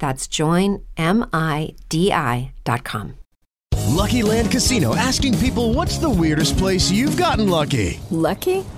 That's joinmidi.com. Lucky Land Casino asking people what's the weirdest place you've gotten lucky? Lucky?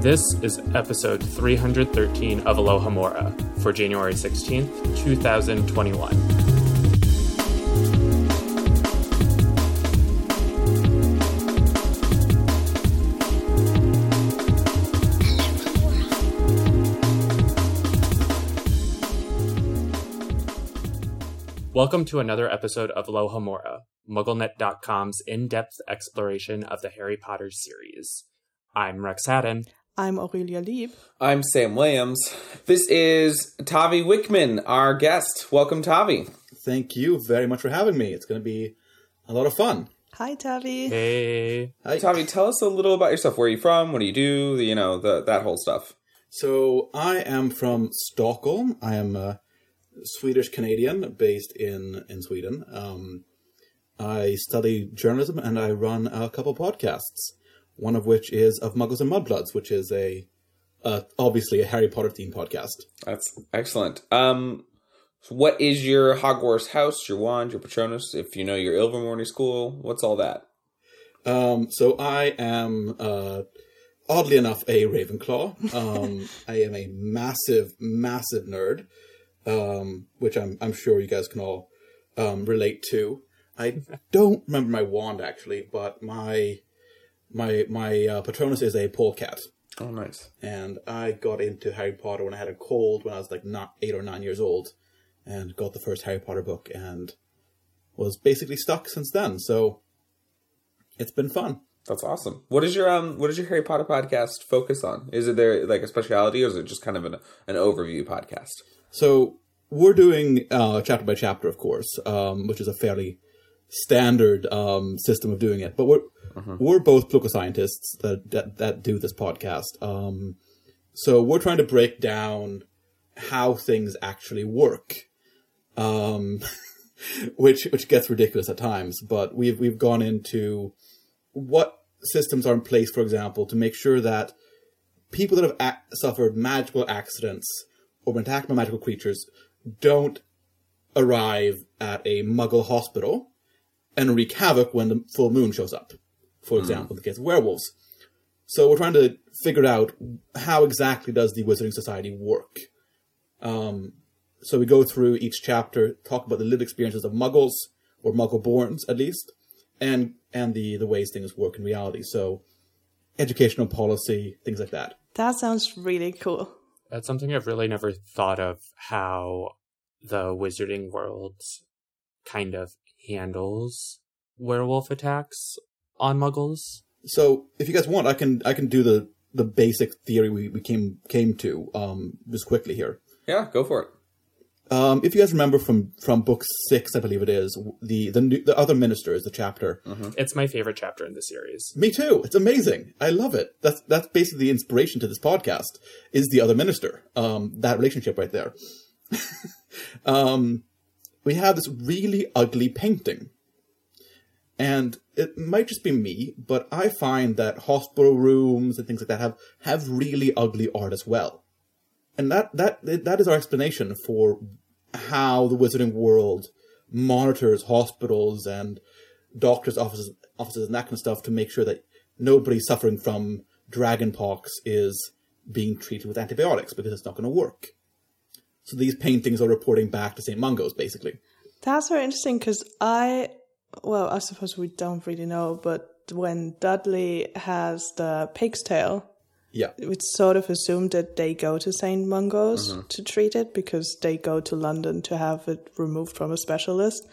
This is episode 313 of Alohomora for January 16th, 2021. Welcome to another episode of Alohomora, MuggleNet.com's in depth exploration of the Harry Potter series. I'm Rex Haddon. I'm Aurelia Lieb. I'm Sam Williams. This is Tavi Wickman, our guest. Welcome, Tavi. Thank you very much for having me. It's going to be a lot of fun. Hi, Tavi. Hey. Hi. Tavi, tell us a little about yourself. Where are you from? What do you do? You know, the, that whole stuff. So, I am from Stockholm. I am a Swedish Canadian based in, in Sweden. Um, I study journalism and I run a couple podcasts. One of which is of Muggles and Mudbloods, which is a uh, obviously a Harry Potter themed podcast. That's excellent. Um, so what is your Hogwarts house, your wand, your Patronus? If you know your Ilvermorny school, what's all that? Um, so I am, uh, oddly enough, a Ravenclaw. Um, I am a massive, massive nerd, um, which I'm, I'm sure you guys can all um, relate to. I don't remember my wand actually, but my my my uh, Patronus is a polecat, Oh, nice. and I got into Harry Potter when I had a cold when I was like not eight or nine years old, and got the first Harry Potter book and was basically stuck since then. So it's been fun. That's awesome. What is your um? what is your Harry Potter podcast focus on? Is it there like a speciality, or is it just kind of an an overview podcast? So we're doing uh, chapter by chapter, of course, um, which is a fairly standard um, system of doing it. But we're we're both political scientists that, that that do this podcast. Um, so we're trying to break down how things actually work, um, which which gets ridiculous at times. But we've we've gone into what systems are in place, for example, to make sure that people that have ac- suffered magical accidents or been attacked by magical creatures don't arrive at a muggle hospital and wreak havoc when the full moon shows up. For example, in the case of werewolves. So we're trying to figure out how exactly does the Wizarding Society work. Um, so we go through each chapter, talk about the lived experiences of muggles, or muggle-borns at least, and and the, the ways things work in reality. So educational policy, things like that. That sounds really cool. That's something I've really never thought of how the wizarding world kind of handles werewolf attacks on muggles. So if you guys want, I can I can do the the basic theory we, we came came to um just quickly here. Yeah, go for it. Um, if you guys remember from from book six, I believe it is the the new, the other minister is the chapter. It's my favorite chapter in the series. Me too. It's amazing. I love it. That's that's basically the inspiration to this podcast. Is the other minister? Um, that relationship right there. um, we have this really ugly painting, and it might just be me, but I find that hospital rooms and things like that have have really ugly art as well. And that that that is our explanation for how the wizarding world monitors hospitals and doctors' offices, offices and that kind of stuff to make sure that nobody suffering from dragonpox is being treated with antibiotics because it's not going to work. So these paintings are reporting back to St. Mungo's, basically. That's very interesting because I, well, I suppose we don't really know, but when Dudley has the pig's tail, Yeah. it's sort of assumed that they go to St. Mungo's mm-hmm. to treat it because they go to London to have it removed from a specialist.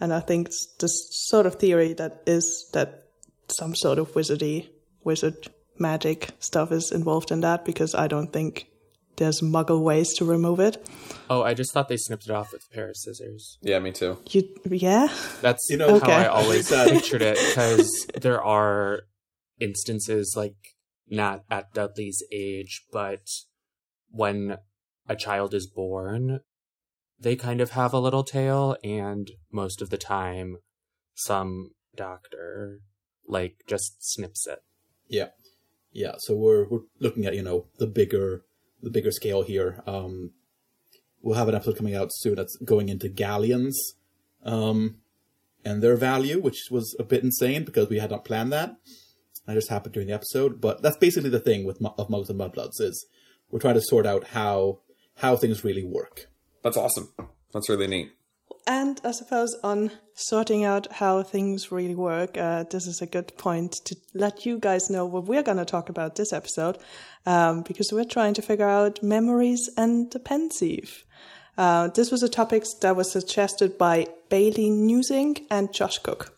And I think it's this sort of theory that is that some sort of wizardy, wizard magic stuff is involved in that because I don't think there's muggle ways to remove it. Oh, I just thought they snipped it off with a pair of scissors. Yeah, me too. You, yeah? That's You know- how I always That- pictured it because there are instances like not at Dudley's age, but when a child is born, they kind of have a little tail, and most of the time, some doctor like just snips it. Yeah, yeah. So we're we're looking at you know the bigger the bigger scale here. Um, we'll have an episode coming out soon that's going into galleons, um, and their value, which was a bit insane because we had not planned that. That just happened during the episode, but that's basically the thing with of Muggles and Mudbloods is we're trying to sort out how how things really work. That's awesome. That's really neat. And I suppose on sorting out how things really work, uh, this is a good point to let you guys know what we're going to talk about this episode, um, because we're trying to figure out memories and the Pensieve. Uh, this was a topic that was suggested by Bailey Newsing and Josh Cook.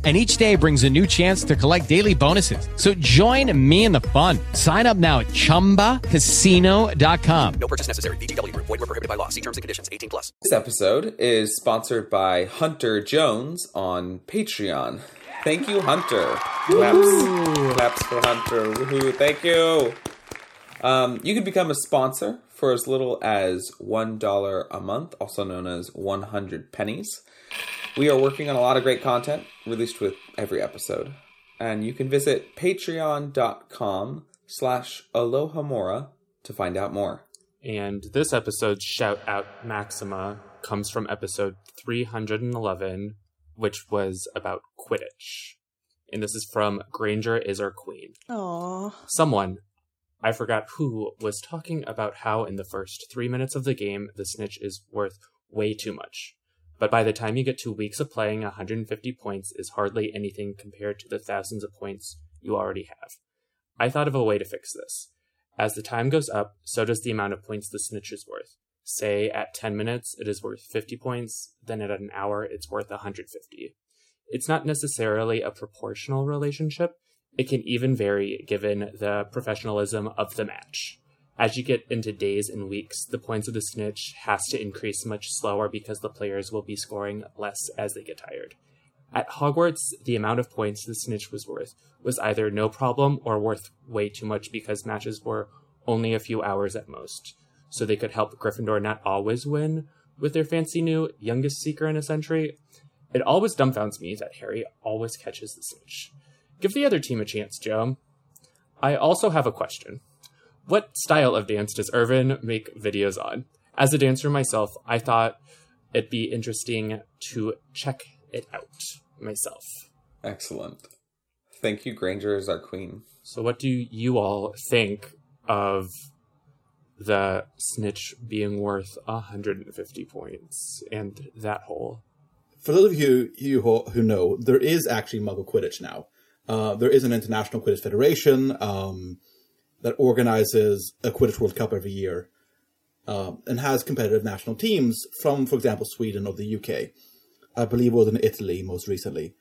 And each day brings a new chance to collect daily bonuses. So join me in the fun. Sign up now at chumbacasino.com. No purchase necessary. VGW Group. Void were prohibited by law. See terms and conditions. 18 plus. This episode is sponsored by Hunter Jones on Patreon. Thank you, Hunter. Claps, claps for Hunter. Woohoo! Thank you. Um, you can become a sponsor for as little as one dollar a month, also known as one hundred pennies. We are working on a lot of great content released with every episode, and you can visit patreon.com slash alohomora to find out more. And this episode's shout out Maxima comes from episode 311, which was about Quidditch. And this is from Granger is our queen. Aww. Someone, I forgot who, was talking about how in the first three minutes of the game, the snitch is worth way too much. But by the time you get to weeks of playing, 150 points is hardly anything compared to the thousands of points you already have. I thought of a way to fix this. As the time goes up, so does the amount of points the snitch is worth. Say at 10 minutes it is worth 50 points, then at an hour it's worth 150. It's not necessarily a proportional relationship, It can even vary given the professionalism of the match. As you get into days and weeks, the points of the snitch has to increase much slower because the players will be scoring less as they get tired. At Hogwarts, the amount of points the snitch was worth was either no problem or worth way too much because matches were only a few hours at most. So they could help Gryffindor not always win with their fancy new youngest seeker in a century. It always dumbfounds me that Harry always catches the snitch. Give the other team a chance, Joe. I also have a question. What style of dance does Irvin make videos on? As a dancer myself, I thought it'd be interesting to check it out myself. Excellent. Thank you, Granger, as our queen. So, what do you all think of the snitch being worth 150 points and that whole? For those of you, you who, who know, there is actually Muggle Quidditch now. Uh, there is an international Quidditch federation um, that organizes a Quidditch World Cup every year um, and has competitive national teams from, for example, Sweden or the UK. I believe it was in Italy most recently.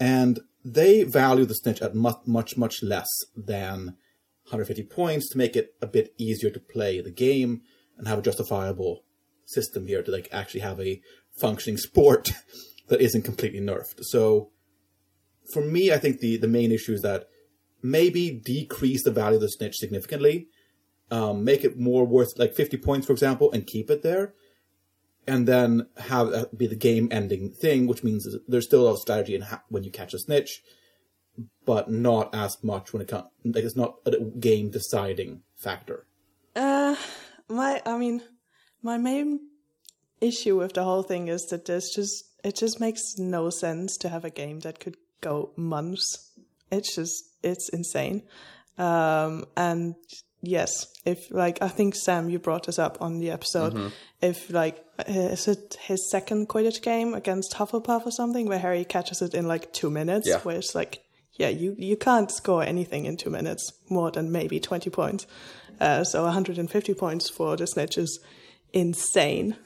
And they value the snitch at much, much, much less than 150 points to make it a bit easier to play the game and have a justifiable system here to like actually have a functioning sport that isn't completely nerfed. So for me, I think the, the main issue is that maybe decrease the value of the snitch significantly, um, make it more worth like 50 points, for example, and keep it there. And then have that be the game ending thing, which means there's still a lot of strategy in ha- when you catch a snitch, but not as much when it comes, like it's not a game deciding factor. Uh, my, I mean, my main issue with the whole thing is that there's just, it just makes no sense to have a game that could go months. It's just, it's insane. Um, and yes, if like, I think Sam, you brought this up on the episode. Mhm. If like, is it his second Quidditch game against Hufflepuff or something where Harry catches it in like two minutes? Yeah. Where it's like, yeah, you, you can't score anything in two minutes more than maybe 20 points. Uh, so 150 points for the snitch is insane.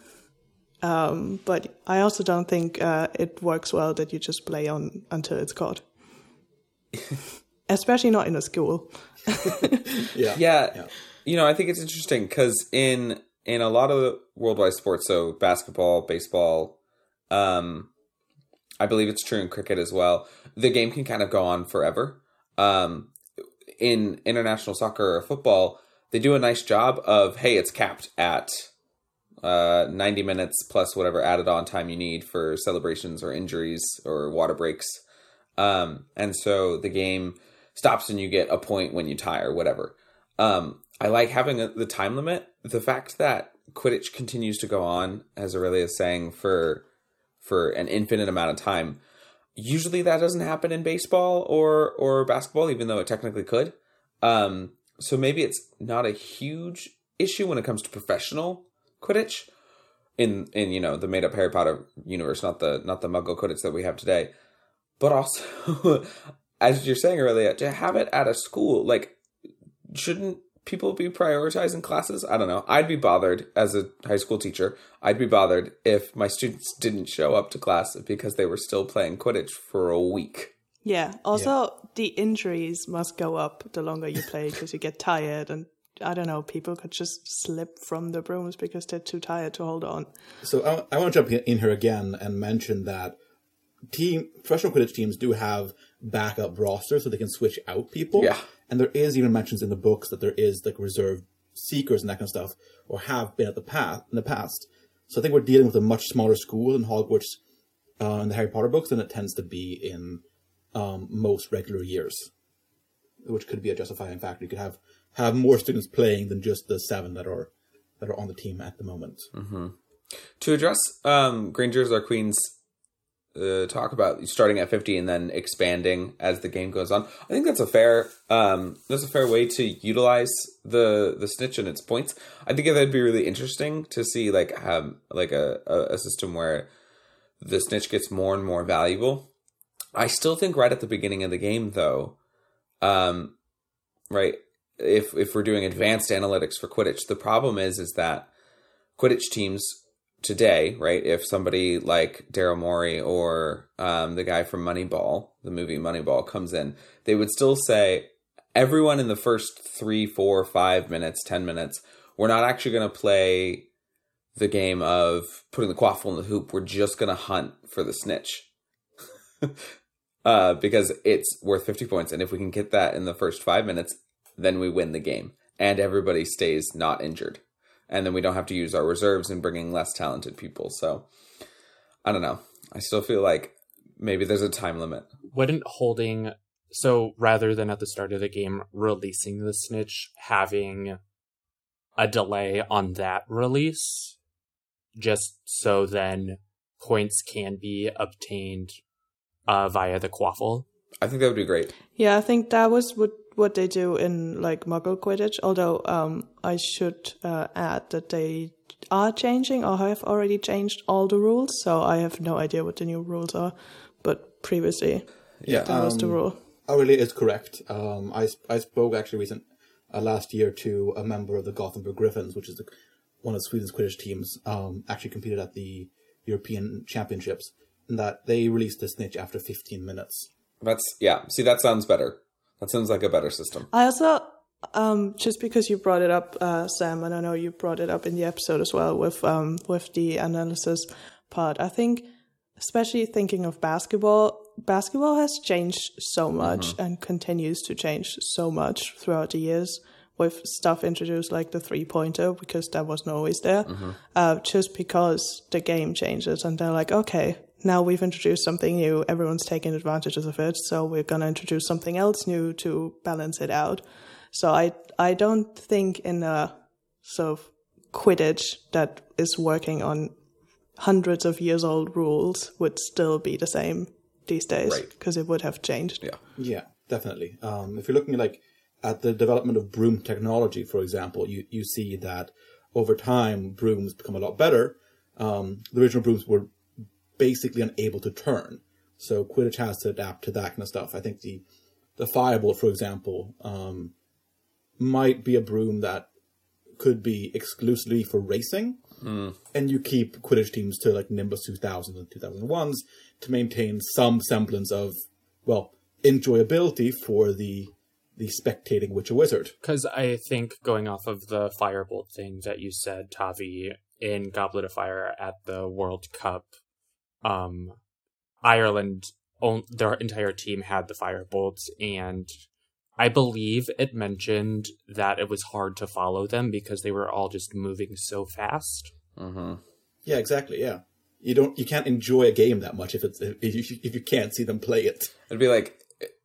Um, but I also don't think uh, it works well that you just play on until it's caught. Especially not in a school. Yeah. yeah. You know, I think it's interesting because in in a lot of the worldwide sports, so basketball, baseball, um, I believe it's true in cricket as well. The game can kind of go on forever. Um, in international soccer or football, they do a nice job of hey, it's capped at uh, 90 minutes plus whatever added on time you need for celebrations or injuries or water breaks. Um, and so the game stops and you get a point when you tie or whatever. Um, I like having a, the time limit. The fact that Quidditch continues to go on, as Aurelia is saying, for for an infinite amount of time. Usually that doesn't happen in baseball or or basketball, even though it technically could. Um, so maybe it's not a huge issue when it comes to professional Quidditch in in you know the made up Harry Potter universe, not the not the Muggle Quidditch that we have today. But also, as you're saying earlier, to have it at a school, like shouldn't people be prioritizing classes? I don't know. I'd be bothered as a high school teacher. I'd be bothered if my students didn't show up to class because they were still playing Quidditch for a week. Yeah. Also, the injuries must go up the longer you play because you get tired and I don't know, people could just slip from the brooms because they're too tired to hold on. So I, I want to jump in here again and mention that team professional Quidditch teams do have backup roster so they can switch out people. Yeah. And there is even mentions in the books that there is like reserved seekers and that kind of stuff, or have been at the past in the past. So I think we're dealing with a much smaller school in Hogwarts uh, in the Harry Potter books than it tends to be in um, most regular years, which could be a justifying factor. You could have have more students playing than just the seven that are that are on the team at the moment. hmm To address um, Granger's or Queen's uh, talk about starting at 50 and then expanding as the game goes on. I think that's a fair um, that's a fair way to utilize the the snitch and its points. I think that'd be really interesting to see like have like a, a, a system where the snitch gets more and more valuable. I still think right at the beginning of the game though, um, right if if we're doing advanced analytics for Quidditch, the problem is is that Quidditch teams today, right? If somebody like Daryl Morey or um, the guy from Moneyball, the movie Moneyball, comes in, they would still say everyone in the first three, four, five minutes, ten minutes, we're not actually going to play the game of putting the quaffle in the hoop. We're just going to hunt for the snitch. uh, because it's worth 50 points. And if we can get that in the first five minutes, then we win the game. And everybody stays not injured. And then we don't have to use our reserves in bringing less talented people. So I don't know. I still feel like maybe there's a time limit. Wouldn't holding so rather than at the start of the game releasing the snitch, having a delay on that release, just so then points can be obtained uh, via the quaffle. I think that would be great. Yeah, I think that was what what they do in like Muggle Quidditch. Although um, I should uh, add that they are changing or have already changed all the rules, so I have no idea what the new rules are. But previously, Yeah, that was the um, rule. Aurelia is correct. Um, I I spoke actually recent uh, last year to a member of the Gothenburg Griffins, which is the, one of Sweden's Quidditch teams. Um, actually competed at the European Championships, and that they released the snitch after 15 minutes. That's, yeah. See, that sounds better. That sounds like a better system. I also, um, just because you brought it up, uh, Sam, and I know you brought it up in the episode as well with um, with the analysis part. I think, especially thinking of basketball, basketball has changed so much and continues to change so much throughout the years. With stuff introduced like the three pointer, because that wasn't always there, uh, just because the game changes and they're like, okay, now we've introduced something new, everyone's taking advantages of it, so we're gonna introduce something else new to balance it out. So I I don't think in a sort of Quidditch that is working on hundreds of years old rules would still be the same these days Right. because it would have changed. Yeah. Yeah, definitely. Um, if you're looking like at the development of broom technology, for example, you, you see that over time brooms become a lot better. Um, the original brooms were basically unable to turn, so Quidditch has to adapt to that kind of stuff. I think the the firebolt, for example, um, might be a broom that could be exclusively for racing, and you keep Quidditch teams to like Nimbus 2000s and 2001s to maintain some semblance of well enjoyability for the the spectating witcher wizard. Because I think going off of the firebolt thing that you said, Tavi, in Goblet of Fire at the World Cup, um, Ireland, own, their entire team had the firebolts, and I believe it mentioned that it was hard to follow them because they were all just moving so fast. Mm-hmm. Yeah, exactly. Yeah, you don't you can't enjoy a game that much if it's if you, if you can't see them play it. It'd be like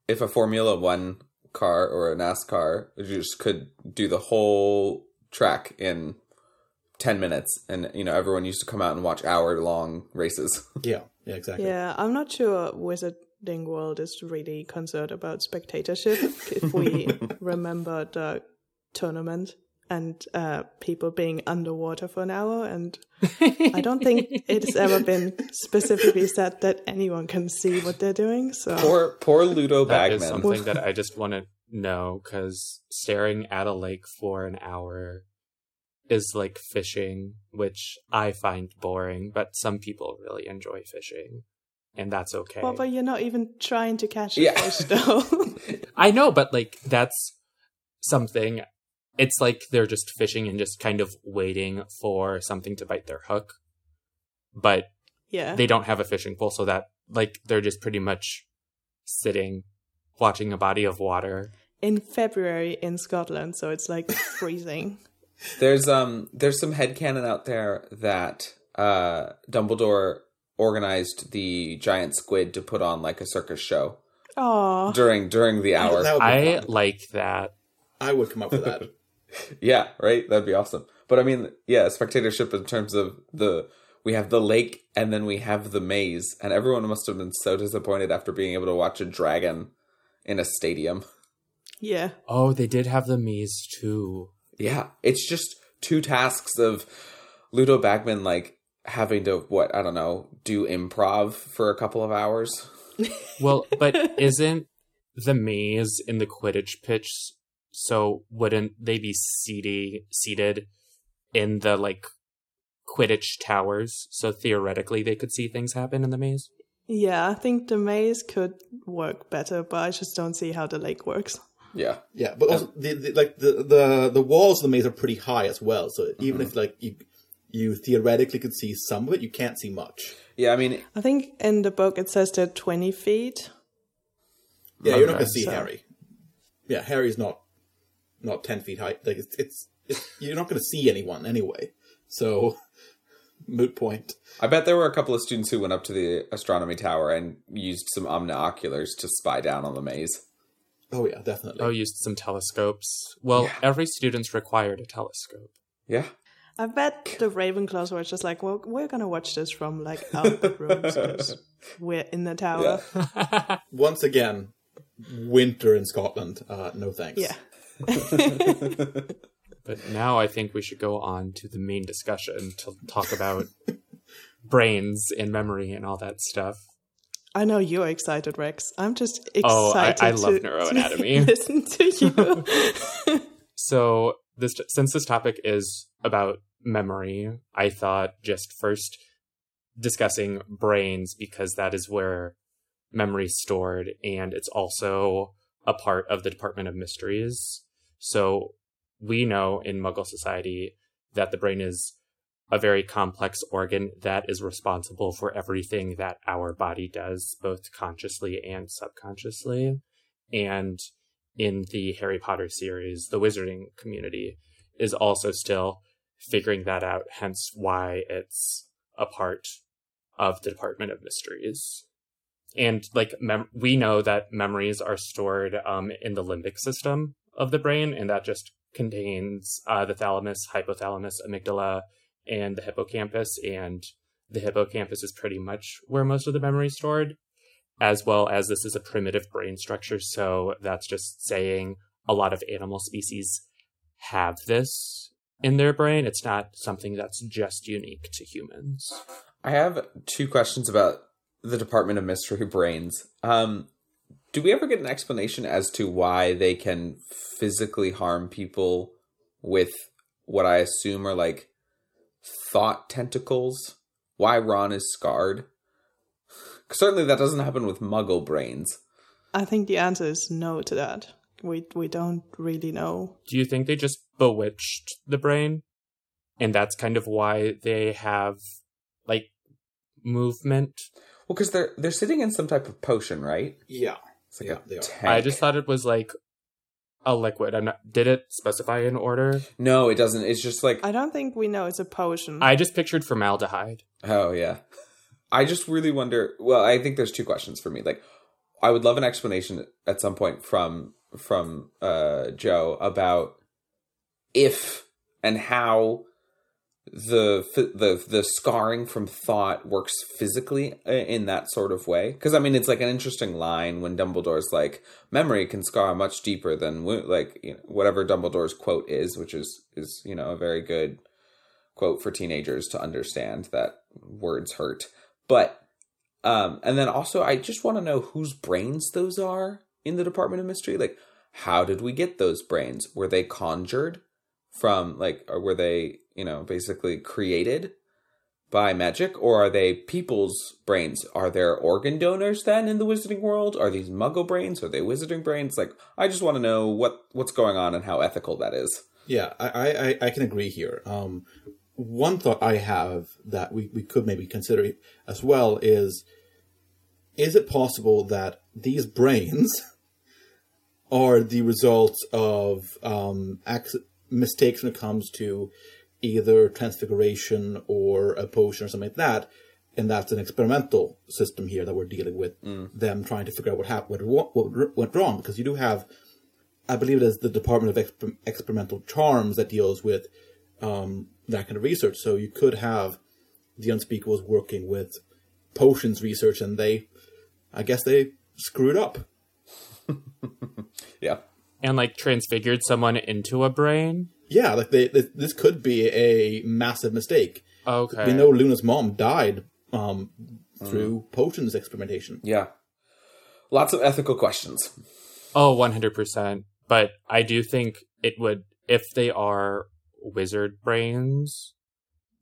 if a Formula One car or a NASCAR you just could do the whole track in ten minutes, and you know everyone used to come out and watch hour long races. Yeah, yeah, exactly. Yeah, I'm not sure Wizarding World is really concerned about spectatorship if we remember the tournament and uh, people being underwater for an hour. And I don't think it's ever been specifically said that anyone can see what they're doing. So poor poor Ludo That is Bagman. something that I just want to know because staring at a lake for an hour is like fishing, which I find boring, but some people really enjoy fishing, and that's okay. Well, but you're not even trying to catch a Yeah. fish, though. I know, but like that's something. It's like they're just fishing and just kind of waiting for something to bite their hook, but yeah. they don't have a fishing pole, so that like they're just pretty much sitting, watching a body of water. in February in Scotland, so it's like freezing. There's um there's some headcanon out there that uh Dumbledore organized the giant squid to put on like a circus show Oh, during during the hour. That I like that. I would come up with that. Yeah, right? That'd be awesome. But I mean, yeah, spectatorship in terms of the we have the lake and then we have the maze, and everyone must have been so disappointed after being able to watch a dragon in a stadium. yeah. Oh, they did have the maze too. Yeah, it's just two tasks of Ludo Bagman like having to what I don't know do improv for a couple of hours. Well, but isn't the maze in the Quidditch pitch? So wouldn't they be seated seated in the like Quidditch towers, so theoretically they could see things happen in the maze. Yeah, I think the maze could work better, but I just don't see how the lake works. Yeah. Yeah, but also the, the like the, the the walls of the maze are pretty high as well. So even Mm-hmm. if like you you theoretically could see some of it, you can't see much. Yeah, I mean, I think in the book it says they're 20 feet. Yeah, you're not going to see So- Harry. Yeah, Harry's not not ten feet high. Like it's it's, it's you're not going to see anyone anyway. So moot point. I bet there were a couple of students who went up to the astronomy tower and used some omnioculars to spy down on the maze. Oh yeah, definitely. Oh, used some telescopes. Well, every student's required a telescope. Yeah. I bet the Ravenclaws were just like, well, we're gonna watch this from like out the rooms 'cause we're in the tower. Once again, winter in Scotland. Uh, no thanks. Yeah. But now I think we should go on to the main discussion to talk about brains and memory and all that stuff. I know you're excited, Rex. I'm just excited. Oh, I- I love to, neuroanatomy. To listen to you. So this since this topic is about memory, I thought just first discussing brains because that is where memory is stored and it's also a part of the Department of Mysteries. So we know in Muggle society that the brain is a very complex organ that is responsible for everything that our body does, both consciously and subconsciously. And in the Harry Potter series, the wizarding community is also still figuring that out, hence why it's a part of the Department of Mysteries. And like mem- we know that memories are stored um, in the limbic system of the brain, and that just contains uh, the thalamus, hypothalamus, amygdala, and the hippocampus. And the hippocampus is pretty much where most of the memory is stored as well as this is a primitive brain structure. So that's just saying a lot of animal species have this in their brain. It's not something that's just unique to humans. I have two questions about the Department of Mystery Brains. Um, do we ever get an explanation as to why they can physically harm people with what I assume are like thought tentacles? Why Ron is scarred? Certainly, that doesn't happen with Muggle brains. I think the answer is no to that. We we don't really know. Do you think they just bewitched the brain? And that's kind of why they have like movement? Well, because they're they're sitting in some type of potion, right? Yeah. It's like Yeah, a tank. I just thought it was like a liquid. I'm not, did it specify an order? no, it doesn't. It's just like I don't think we know it's a potion. I just pictured formaldehyde. Oh yeah. I just really wonder well, I think there's two questions for me. Like I would love an explanation at some point from from uh Joe about if and how the the the scarring from thought works physically uh, in that sort of way. Because i mean it's like an interesting line when dumbledore's like memory can scar much deeper than like you know, whatever dumbledore's quote is which is is you know a very good quote for teenagers to understand that words hurt. But um and then also i just want to know whose brains those are in the department of mystery. Like how did we get those brains? Were they conjured from like or were they you know basically created by magic or are they people's brains? Are there organ donors then in the wizarding world? Are these muggle brains? Are they wizarding brains? Like i just want to know what what's going on and how ethical that is. Yeah, I, I, I- can agree here. Um, one thought I have that we, we could maybe consider as well is is it possible that these brains are the results of um, ac- mistakes when it comes to either transfiguration or a potion or something like that? And that's an experimental system here that we're dealing with, them trying to figure out what happened, what, what went wrong, because you do have I believe it is the Department of Exper- Experimental Charms that deals with um, that kind of research. So you could have the Unspeakables working with potions research, and they, I guess, they screwed up. yeah And like transfigured someone into a brain? Yeah, like they, they this could be a massive mistake. Okay. We know Luna's mom died um, through potions experimentation. yeah lots of ethical questions Oh, 100%. But I do think it would, if they are wizard brains,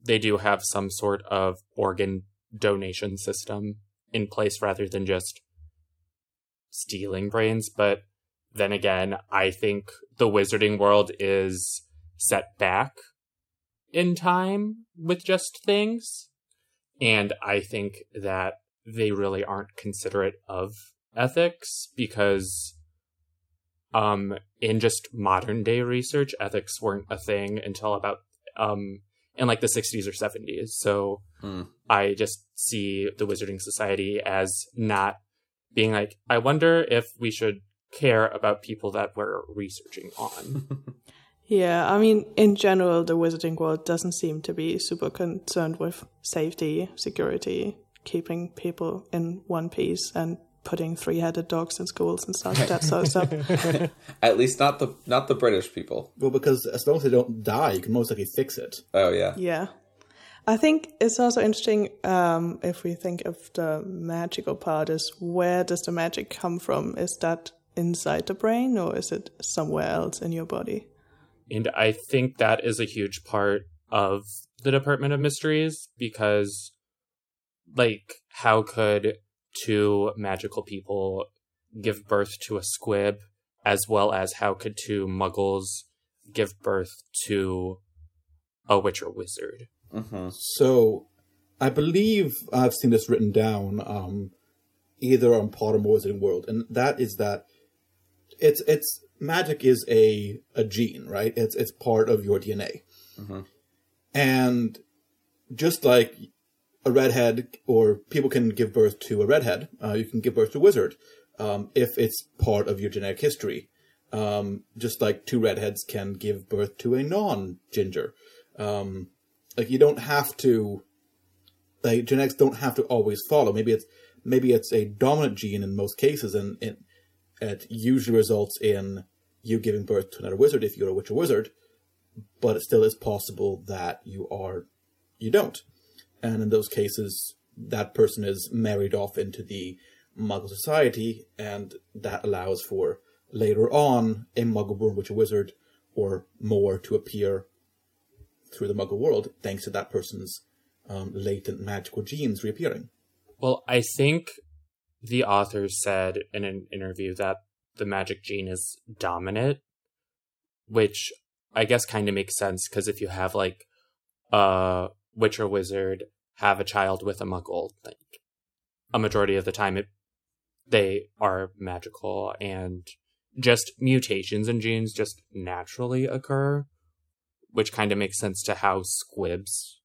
they do have some sort of organ donation system in place rather than just stealing brains. But then again, I think the wizarding world is set back in time with just things. And I think that they really aren't considerate of ethics because um in just modern day research ethics weren't a thing until about um in like the 60s or 70s so Mm. i just see the wizarding society as not being like i wonder if we should care about people that we're researching on Yeah, I mean, in general, the wizarding world doesn't seem to be super concerned with safety, security, keeping people in one piece, and putting three-headed dogs in schools and stuff. That sort of stuff. At least not the not the British people. Well, because as long as they don't die, you can most likely fix it. Oh yeah. Yeah. I think it's also interesting um, if we think of the magical part is where does the magic come from? Is that inside the brain or is it somewhere else in your body? And I think that is a huge part of the Department of Mysteries because, like, how could two magical people give birth to a squib, as well as how could two muggles give birth to a witch or wizard? Mm-hmm. So, I believe I've seen this written down um, either on Pottermore's Wizarding World, and that is that it's it's magic is a a gene, right? It's it's part of your DNA, Mm-hmm. and just like a redhead or people can give birth to a redhead, uh, you can give birth to a wizard um, if it's part of your genetic history. Um, just like two redheads can give birth to a non-ginger. Um, like you don't have to like genetics don't have to always follow maybe it's maybe it's a dominant gene in most cases and it, it usually results in you giving birth to another wizard if you're a witch or wizard but it still is possible that you are you don't and in those cases that person is married off into the muggle society and that allows for later on a muggle born witch or wizard or more to appear through the muggle world thanks to that person's um, latent magical genes reappearing. Well, I think the author said in an interview that the magic gene is dominant, which I guess kind of makes sense because if you have like a witch or wizard have a child with a muggle, like a majority of the time it they are magical and just mutations in genes just naturally occur, which kind of makes sense to how squibs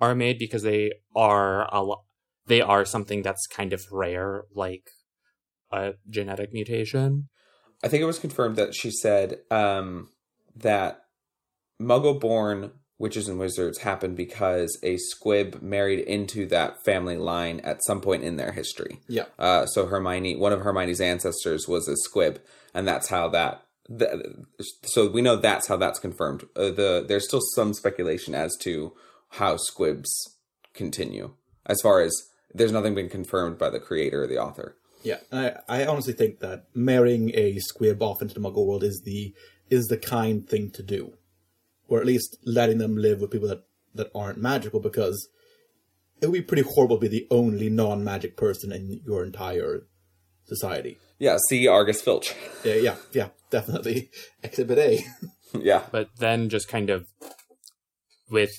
are made because they are a lot they are something that's kind of rare like a genetic mutation I think it was confirmed that she said um, that Muggle born witches and wizards happened because a squib married into that family line at some point in their history. Yeah. Uh, so Hermione, one of Hermione's ancestors was a squib, and that's how that. The, so we know that's how that's confirmed. Uh, the there's still some speculation as to how squibs continue, as far as there's nothing been confirmed by the creator or the author. Yeah, I, I honestly think that marrying a squib off into the Muggle world is the is the kind thing to do, or at least letting them live with people that that aren't magical, because it would be pretty horrible to be the only non-magic person in your entire society. Yeah, see Argus Filch. Yeah, yeah, yeah, definitely. Exhibit A. yeah. but then just kind of with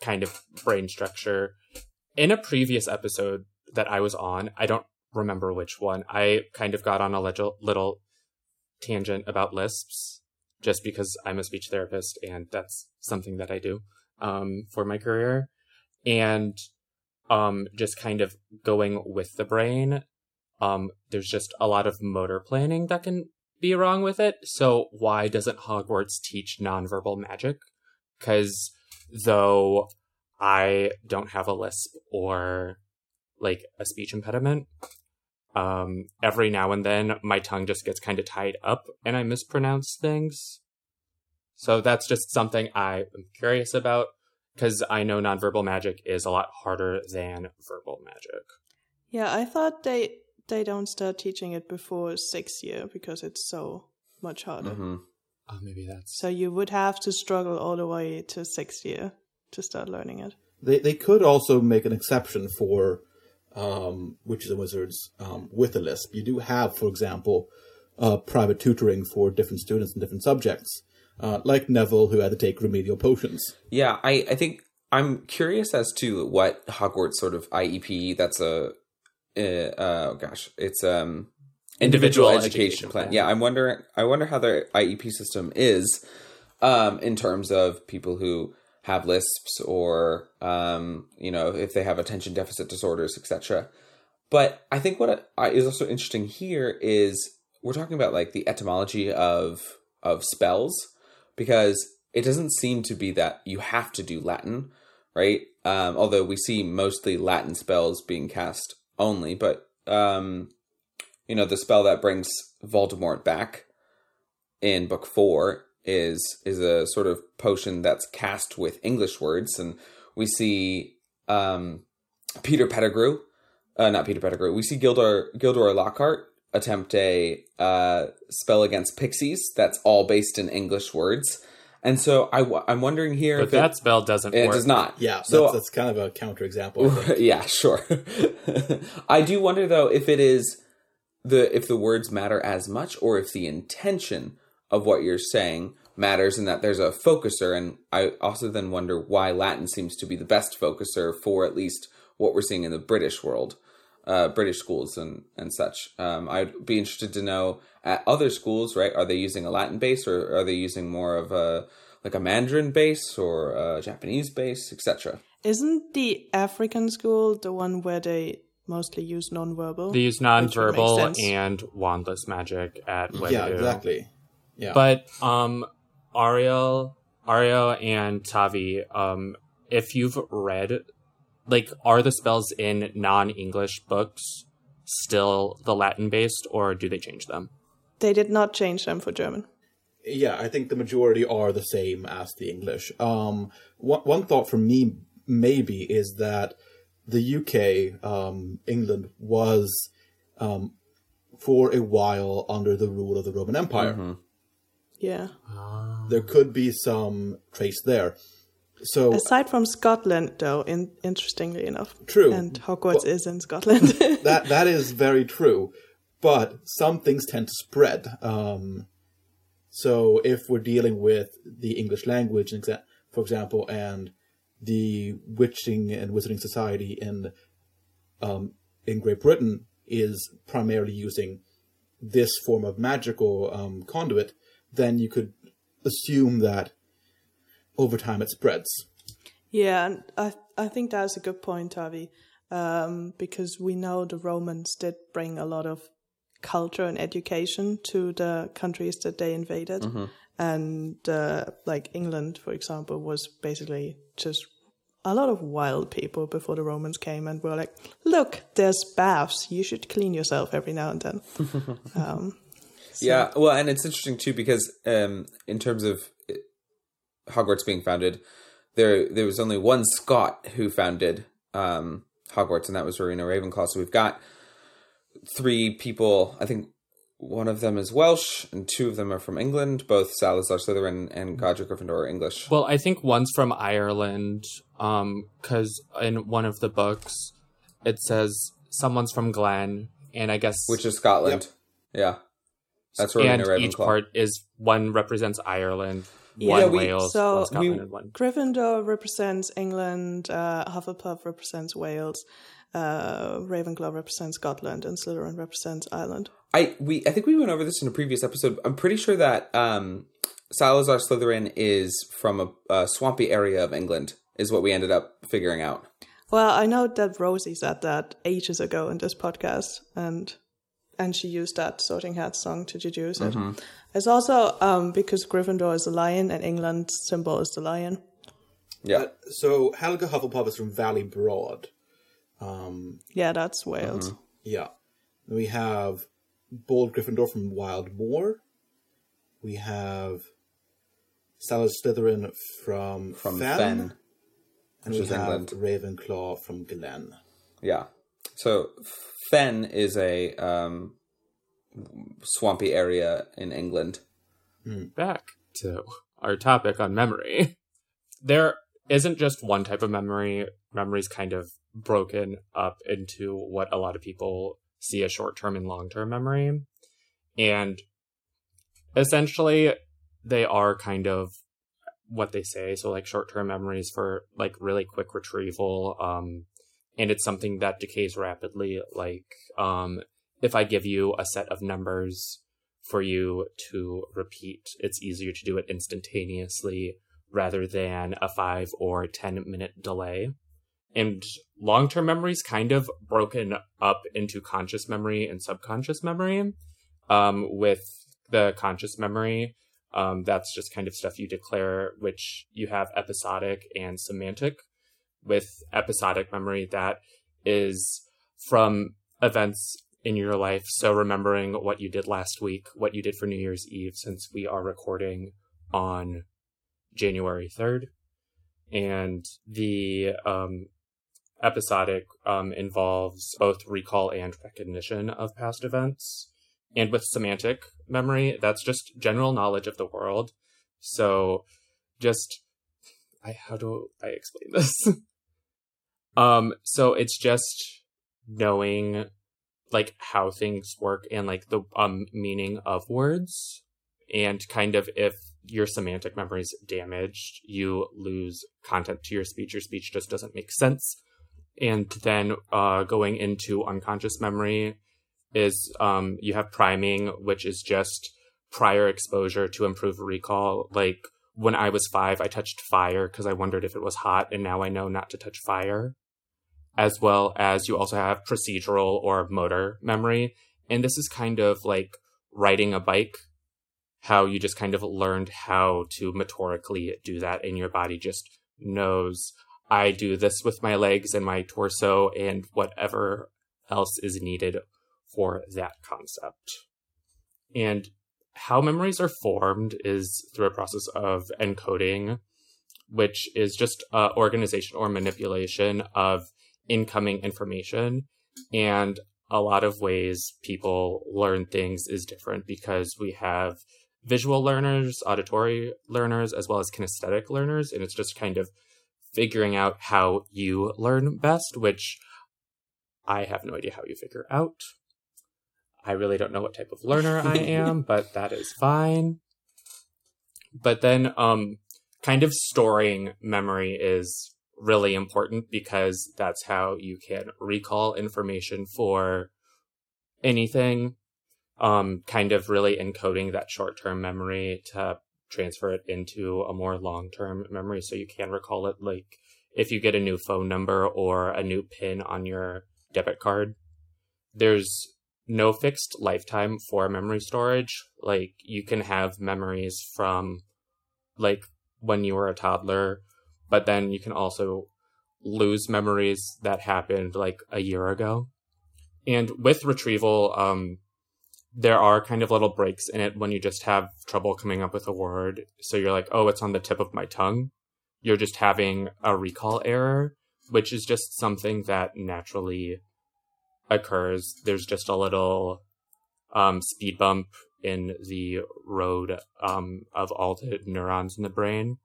kind of brain structure in a previous episode that I was on, I don't remember which one. I kind of got on a little, little tangent about lisps just because I'm a speech therapist and that's something that I do um, for my career. And um, just kind of going with the brain, um, there's just a lot of motor planning that can be wrong with it. So why doesn't Hogwarts teach nonverbal magic? Because though I don't have a lisp or like a speech impediment, um, every now and then my tongue just gets kind of tied up and I mispronounce things. So that's just something I am curious about because I know nonverbal magic is a lot harder than verbal magic. Yeah, I thought they they don't start teaching it before sixth year because it's so much harder. Mm-hmm. Oh, maybe that's So you would have to struggle all the way to sixth year to start learning it. They they could also make an exception for um, witches and wizards um, with a Lisp. You do have, for example, uh, private tutoring for different students and different subjects, uh, like Neville, who had to take remedial potions. Yeah, I, I think I'm curious as to what Hogwarts sort of IEP. That's a uh, uh, oh gosh, it's um individual, Individual education, education plan. plan. Yeah, I'm wondering. I wonder how their IEP system is um, in terms of people who have lisps or um, you know if they have attention deficit disorders, etc. But I think what is also interesting here is we're talking about like the etymology of of spells because it doesn't seem to be that you have to do Latin, right? Um, although we see mostly Latin spells being cast only, but um, you know the spell that brings Voldemort back in book four is is a sort of potion that's cast with English words, and we see um, Peter Pettigrew, uh, not Peter Pettigrew. We see Gildor Gilderoy Lockhart attempt a uh, spell against pixies that's all based in English words, and so I w- I'm wondering here But if that it, spell doesn't it work. does not. Yeah, so that's, that's kind of a counterexample. I think. yeah, sure. I do wonder though if it is the if the words matter as much or if the intention of what you're saying matters and that there's a focuser and I also then wonder why Latin seems to be the best focuser for at least what we're seeing in the British world. Uh, British schools and and such. Um, I'd be interested to know at other schools, right? Are they using a Latin base or are they using more of a like a Mandarin base or a Japanese base, etc. Isn't the African school the one where they mostly use nonverbal? They use Which would make nonverbal and wandless magic at Webu. yeah, exactly. Yeah, But um, Ariel, Ario, and Tavi, um, if you've read, like, are the spells in non-English books still the Latin based, or do they change them? They did not change them for German. Yeah, I think the majority are the same as the English. Um, one, one thought for me maybe is that the UK, um, England, was um, for a while under the rule of the Roman Empire. Yeah. There could be some trace there. So Aside from Scotland, though, in, interestingly enough. True. And Hogwarts is in Scotland. that that is very true, but some things tend to spread. Um, so if we're dealing with the English language, for example, and the witching and wizarding society in um, in Great Britain is primarily using this form of magical um, conduit, then you could assume that over time it spreads. Yeah, and I I think that's a good point, Tavi, um, because we know the Romans did bring a lot of culture and education to the countries that they invaded, Mm-hmm. and uh, like England, for example, was basically just a lot of wild people before the Romans came and were like, "Look, there's baths. You should clean yourself every now and then." um, Yeah, well, and it's interesting too because um, in terms of uh, Hogwarts being founded, there there was only one Scot who founded um, Hogwarts, and that was Rowena Ravenclaw. So we've got three people. I think one of them is Welsh, and two of them are from England. Both Salazar Slytherin and Godric Gryffindor are English. Well, I think one's from Ireland, um, because in one of the books it says someone's from Glen, and I guess which is Scotland. Yeah, that's Rowena and Ravenclaw. each part is one represents Ireland, Yeah, one we- Wales, so one Scotland, we- and one. Gryffindor represents England, uh, Hufflepuff represents Wales, uh, Ravenclaw represents Scotland, and Slytherin represents Ireland. I we I think we went over this in a previous episode. I'm pretty sure that um, Salazar Slytherin is from a, a swampy area of England. Is what we ended up figuring out. Well, I know that Rosie said that ages ago in this podcast, and and she used that Sorting Hat song to deduce it. It's also um, because Gryffindor is a lion, and England's symbol is the lion. Yeah, So Helga Hufflepuff is from Valley Broad. Um, Yeah, that's Wales. Yeah. We have Bold Gryffindor from Wild Moor. We have Salad Slytherin from from Fen. Fen. and which we is have England. Ravenclaw from Glen. Yeah. So Fen is a um, swampy area in England. Back to our topic on memory. There isn't just one type of memory. Memory's kind of broken up into what a lot of people see as short term and long term memory. And essentially, they are kind of what they say. So, like short term memories for like really quick retrieval. Um, and it's something that decays rapidly. Like, um, if I give you a set of numbers for you to repeat, it's easier to do it instantaneously rather than a five or 10 minute delay. And long term memory is kind of broken up into conscious memory and subconscious memory. Um, with the conscious memory, um, that's just kind of stuff you declare, which you have episodic and semantic. With episodic memory, that is from events in your life. So remembering what you did last week, what you did for New Year's Eve, since we are recording on January 3rd. And the um, episodic um, involves both recall and recognition of past events. And with semantic memory, that's just general knowledge of the world. So just I how do I explain this? um so it's just knowing like how things work and like the um meaning of words and kind of if your semantic memory is damaged you lose content to your speech your speech just doesn't make sense. And then uh going into unconscious memory is um you have priming which is just prior exposure to improve recall. Like when i was 5 i touched fire because i wondered if it was hot and now i know not to touch fire as well as you also have procedural or motor memory. And this is kind of like riding a bike, how you just kind of learned how to motorically do that, and your body just knows I do this with my legs and my torso and whatever else is needed for that concept. And how memories are formed is through a process of encoding, which is just uh, organization or manipulation of incoming information. And a lot of ways people learn things is different because we have visual learners, auditory learners, as well as kinesthetic learners. And it's just kind of figuring out how you learn best, which I have no idea how you figure out. I really don't know what type of learner I am, but that is fine. But then, um, kind of storing memory is really important because that's how you can recall information for anything. Um, kind of really encoding that short term memory to transfer it into a more long term memory so you can recall it. Like if you get a new phone number or a new PIN on your debit card, there's no fixed lifetime for memory storage. Like you can have memories from like when you were a toddler but then you can also lose memories that happened like a year ago. And with retrieval, um, there are kind of little breaks in it when you just have trouble coming up with a word. So you're like, oh, it's on the tip of my tongue. You're just having a recall error, which is just something that naturally occurs. There's just a little um, speed bump in the road um, of all the neurons in the brain.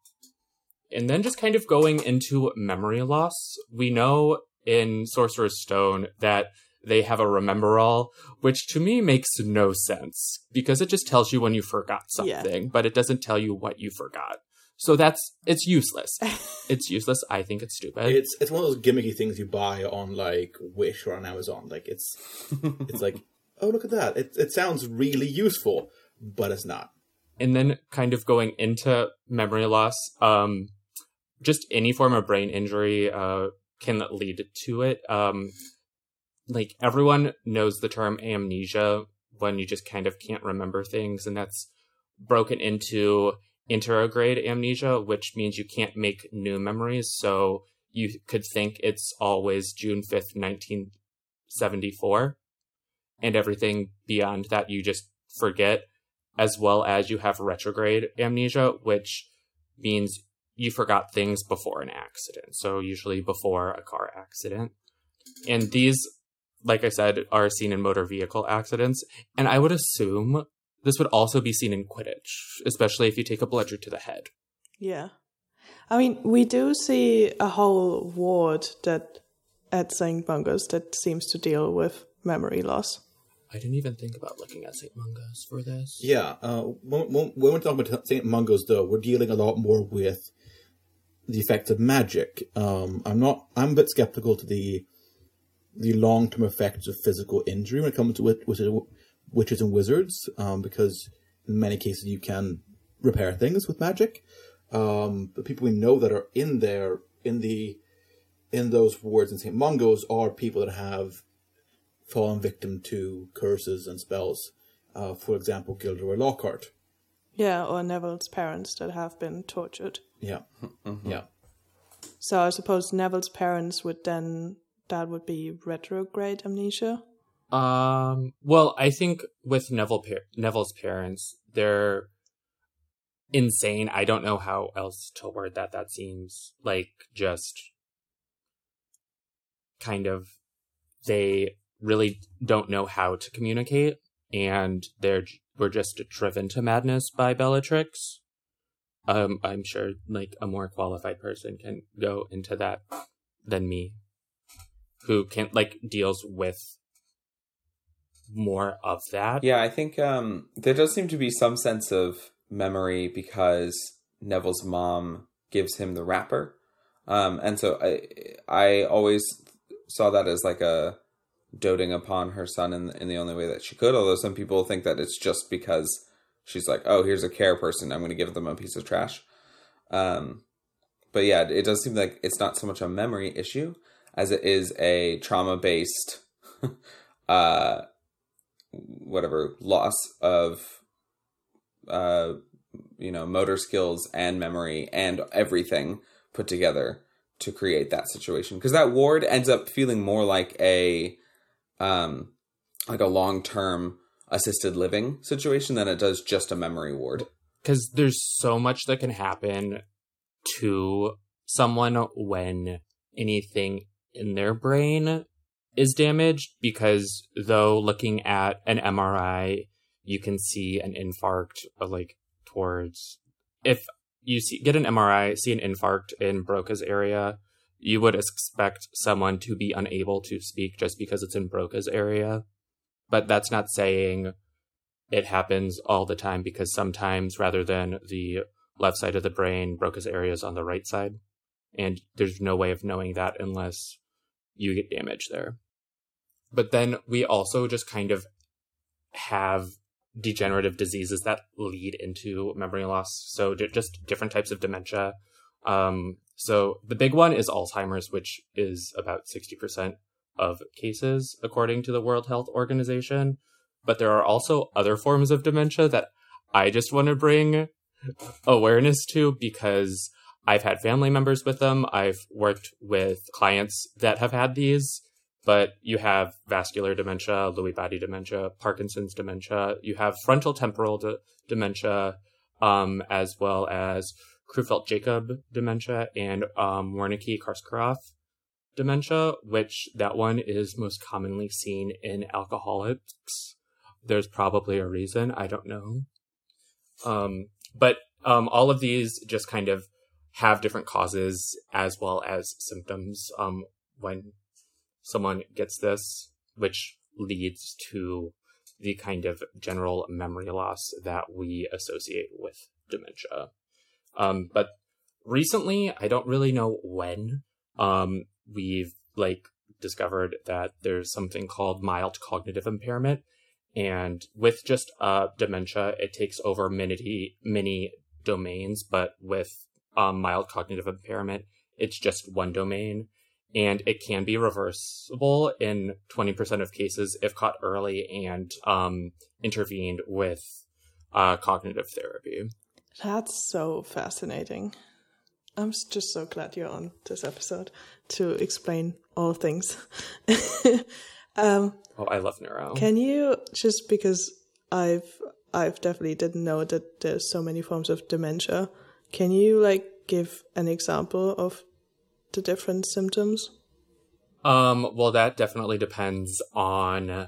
And then just kind of going into memory loss, we know in Sorcerer's Stone that they have a Remembrall, which to me makes no sense because it just tells you when you forgot something, yeah. but it doesn't tell you what you forgot. So that's it's useless. it's useless. I think it's stupid. It's it's one of those gimmicky things you buy on like Wish or on Amazon. Like it's it's like oh look at that. It it sounds really useful, but it's not. And then kind of going into memory loss, um, just any form of brain injury uh, can lead to it. Um, like everyone knows the term amnesia when you just kind of can't remember things, and that's broken into anterograde amnesia, which means you can't make new memories. So you could think it's always June 5th, 1974, and everything beyond that you just forget, as well as you have retrograde amnesia, which means you forgot things before an accident. So usually before a car accident. And these, like I said, are seen in motor vehicle accidents. And I would assume this would also be seen in Quidditch, especially if you take a bludger to the head. Yeah. I mean, we do see a whole ward that at St. Mungo's that seems to deal with memory loss. I didn't even think about looking at St. Mungo's for this. Yeah, uh, when, when, when we're talking about St. Mungo's, though, we're dealing a lot more with the effects of magic. Um, I'm not. I'm a bit skeptical to the the long term effects of physical injury when it comes to witches, witches and wizards, um, because in many cases you can repair things with magic. Um, the people we know that are in there in the in those wards in St. Mungo's are people that have fallen victim to curses and spells. Uh, for example, Gilderoy Lockhart. Yeah, or Neville's parents that have been tortured. Yeah, Mm-hmm. yeah. So I suppose Neville's parents would then that would be retrograde amnesia. Um. Well, I think with Neville par- Neville's parents, they're insane. I don't know how else to word that. That seems like just kind of they really don't know how to communicate, and they're were just driven to madness by Bellatrix. Um, I'm sure like a more qualified person can go into that than me, who can like deals with more of that. Yeah, I think um, there does seem to be some sense of memory because Neville's mom gives him the wrapper, um, and so I I always saw that as like a doting upon her son in in the only way that she could. Although some people think that it's just because she's like, oh, here's a care person, I'm going to give them a piece of trash. Um, but yeah, it does seem like it's not so much a memory issue as it is a trauma based, uh, whatever loss of, uh, you know, motor skills and memory and everything put together to create that situation. Because that ward ends up feeling more like a, um, like a long term assisted living situation than it does just a memory ward. because there's so much that can happen to someone when anything in their brain is damaged because though looking at an MRI you can see an infarct uh, like towards if you see get an MRI see an infarct in Broca's area you would expect someone to be unable to speak just because it's in Broca's area but that's not saying it happens all the time because sometimes rather than the left side of the brain, Broca's area is on the right side. And there's no way of knowing that unless you get damage there. But then we also just kind of have degenerative diseases that lead into memory loss. So just different types of dementia. Um, so the big one is Alzheimer's, which is about 60% of cases, according to the World Health Organization. But there are also other forms of dementia that I just want to bring awareness to because I've had family members with them. I've worked with clients that have had these, but you have vascular dementia, Lewy body dementia, Parkinson's dementia. You have frontal temporal de- dementia, um, as well as Creutzfeldt Jakob dementia and um, Wernicke Korsakoff dementia, which that one is most commonly seen in alcoholics. There's probably a reason. I don't know. Um, but um, all of these just kind of have different causes as well as symptoms um, when someone gets this, which leads to the kind of general memory loss that we associate with dementia. Um, but recently, I don't really know when, um, we've like discovered that there's something called mild cognitive impairment. And with just uh, dementia, it takes over many, many domains, but with um, mild cognitive impairment, it's just one domain. And it can be reversible in 20% of cases if caught early and um, intervened with uh, cognitive therapy. That's so fascinating. I'm just so glad you're on this episode to explain all things. um, Oh, I love neuro. Can you just because I've I've definitely didn't know that there's so many forms of dementia. Can you like give an example of the different symptoms? Um, well, that definitely depends on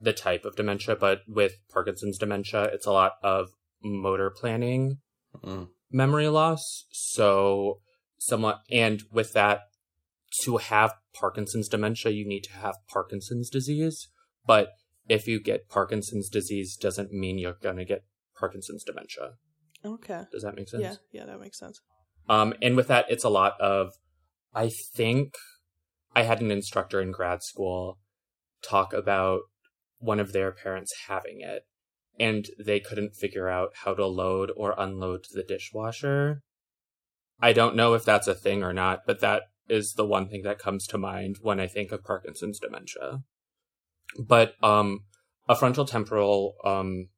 the type of dementia, but with Parkinson's dementia, it's a lot of motor planning. Mm. Memory loss. So, somewhat, and with that, to have Parkinson's dementia, you need to have Parkinson's disease. But if you get Parkinson's disease, doesn't mean you're going to get Parkinson's dementia. Okay. Does that make sense? Yeah, yeah, that makes sense. Um, and with that, it's a lot of, I think I had an instructor in grad school talk about one of their parents having it, and they couldn't figure out how to load or unload the dishwasher. I don't know if that's a thing or not, but that is the one thing that comes to mind when I think of Parkinson's dementia. But um, a frontal temporal um,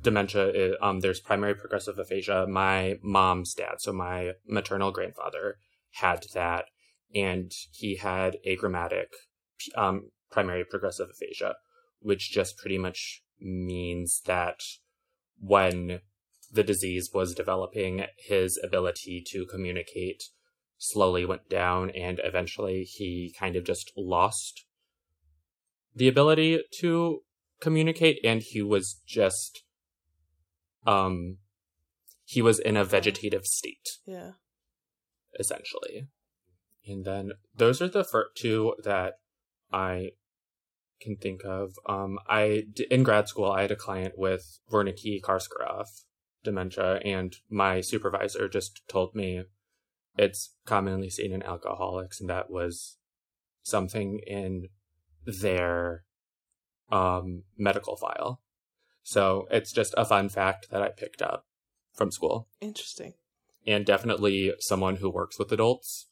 dementia, is, um, there's primary progressive aphasia. My mom's dad, so my maternal grandfather, had that, and he had agrammatic um, primary progressive aphasia, which just pretty much means that when the disease was developing, his ability to communicate slowly went down, and eventually he kind of just lost the ability to communicate, and he was just um he was in a vegetative state Yeah. essentially and then those are the first two that i can think of um I in grad school i had a client with wernicke Korsakoff dementia and my supervisor just told me it's commonly seen in alcoholics and that was something in their um medical file so it's just a fun fact that I picked up from school. Interesting. And definitely someone who works with adults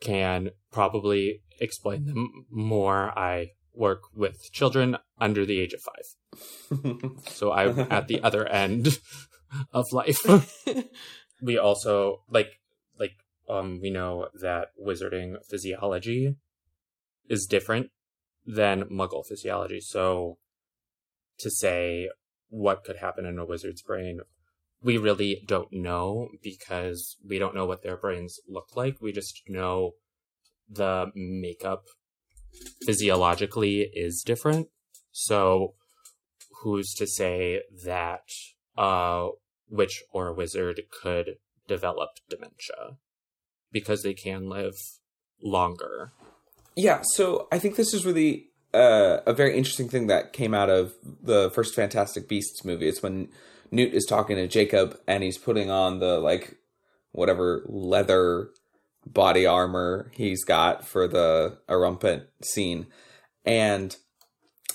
can probably explain them more. I work with children under the age of five. so I'm at the other end of life. we also like like um we know that wizarding physiology is different than muggle physiology. So to say what could happen in a wizard's brain, we really don't know because we don't know what their brains look like. We just know the makeup physiologically is different. So who's to say that uh witch or wizard could develop dementia because they can live longer. Yeah, so I think this is really uh, a very interesting thing that came out of the first Fantastic Beasts movie. It's when Newt is talking to Jacob and he's putting on the like whatever leather body armor he's got for the Erumpent scene, and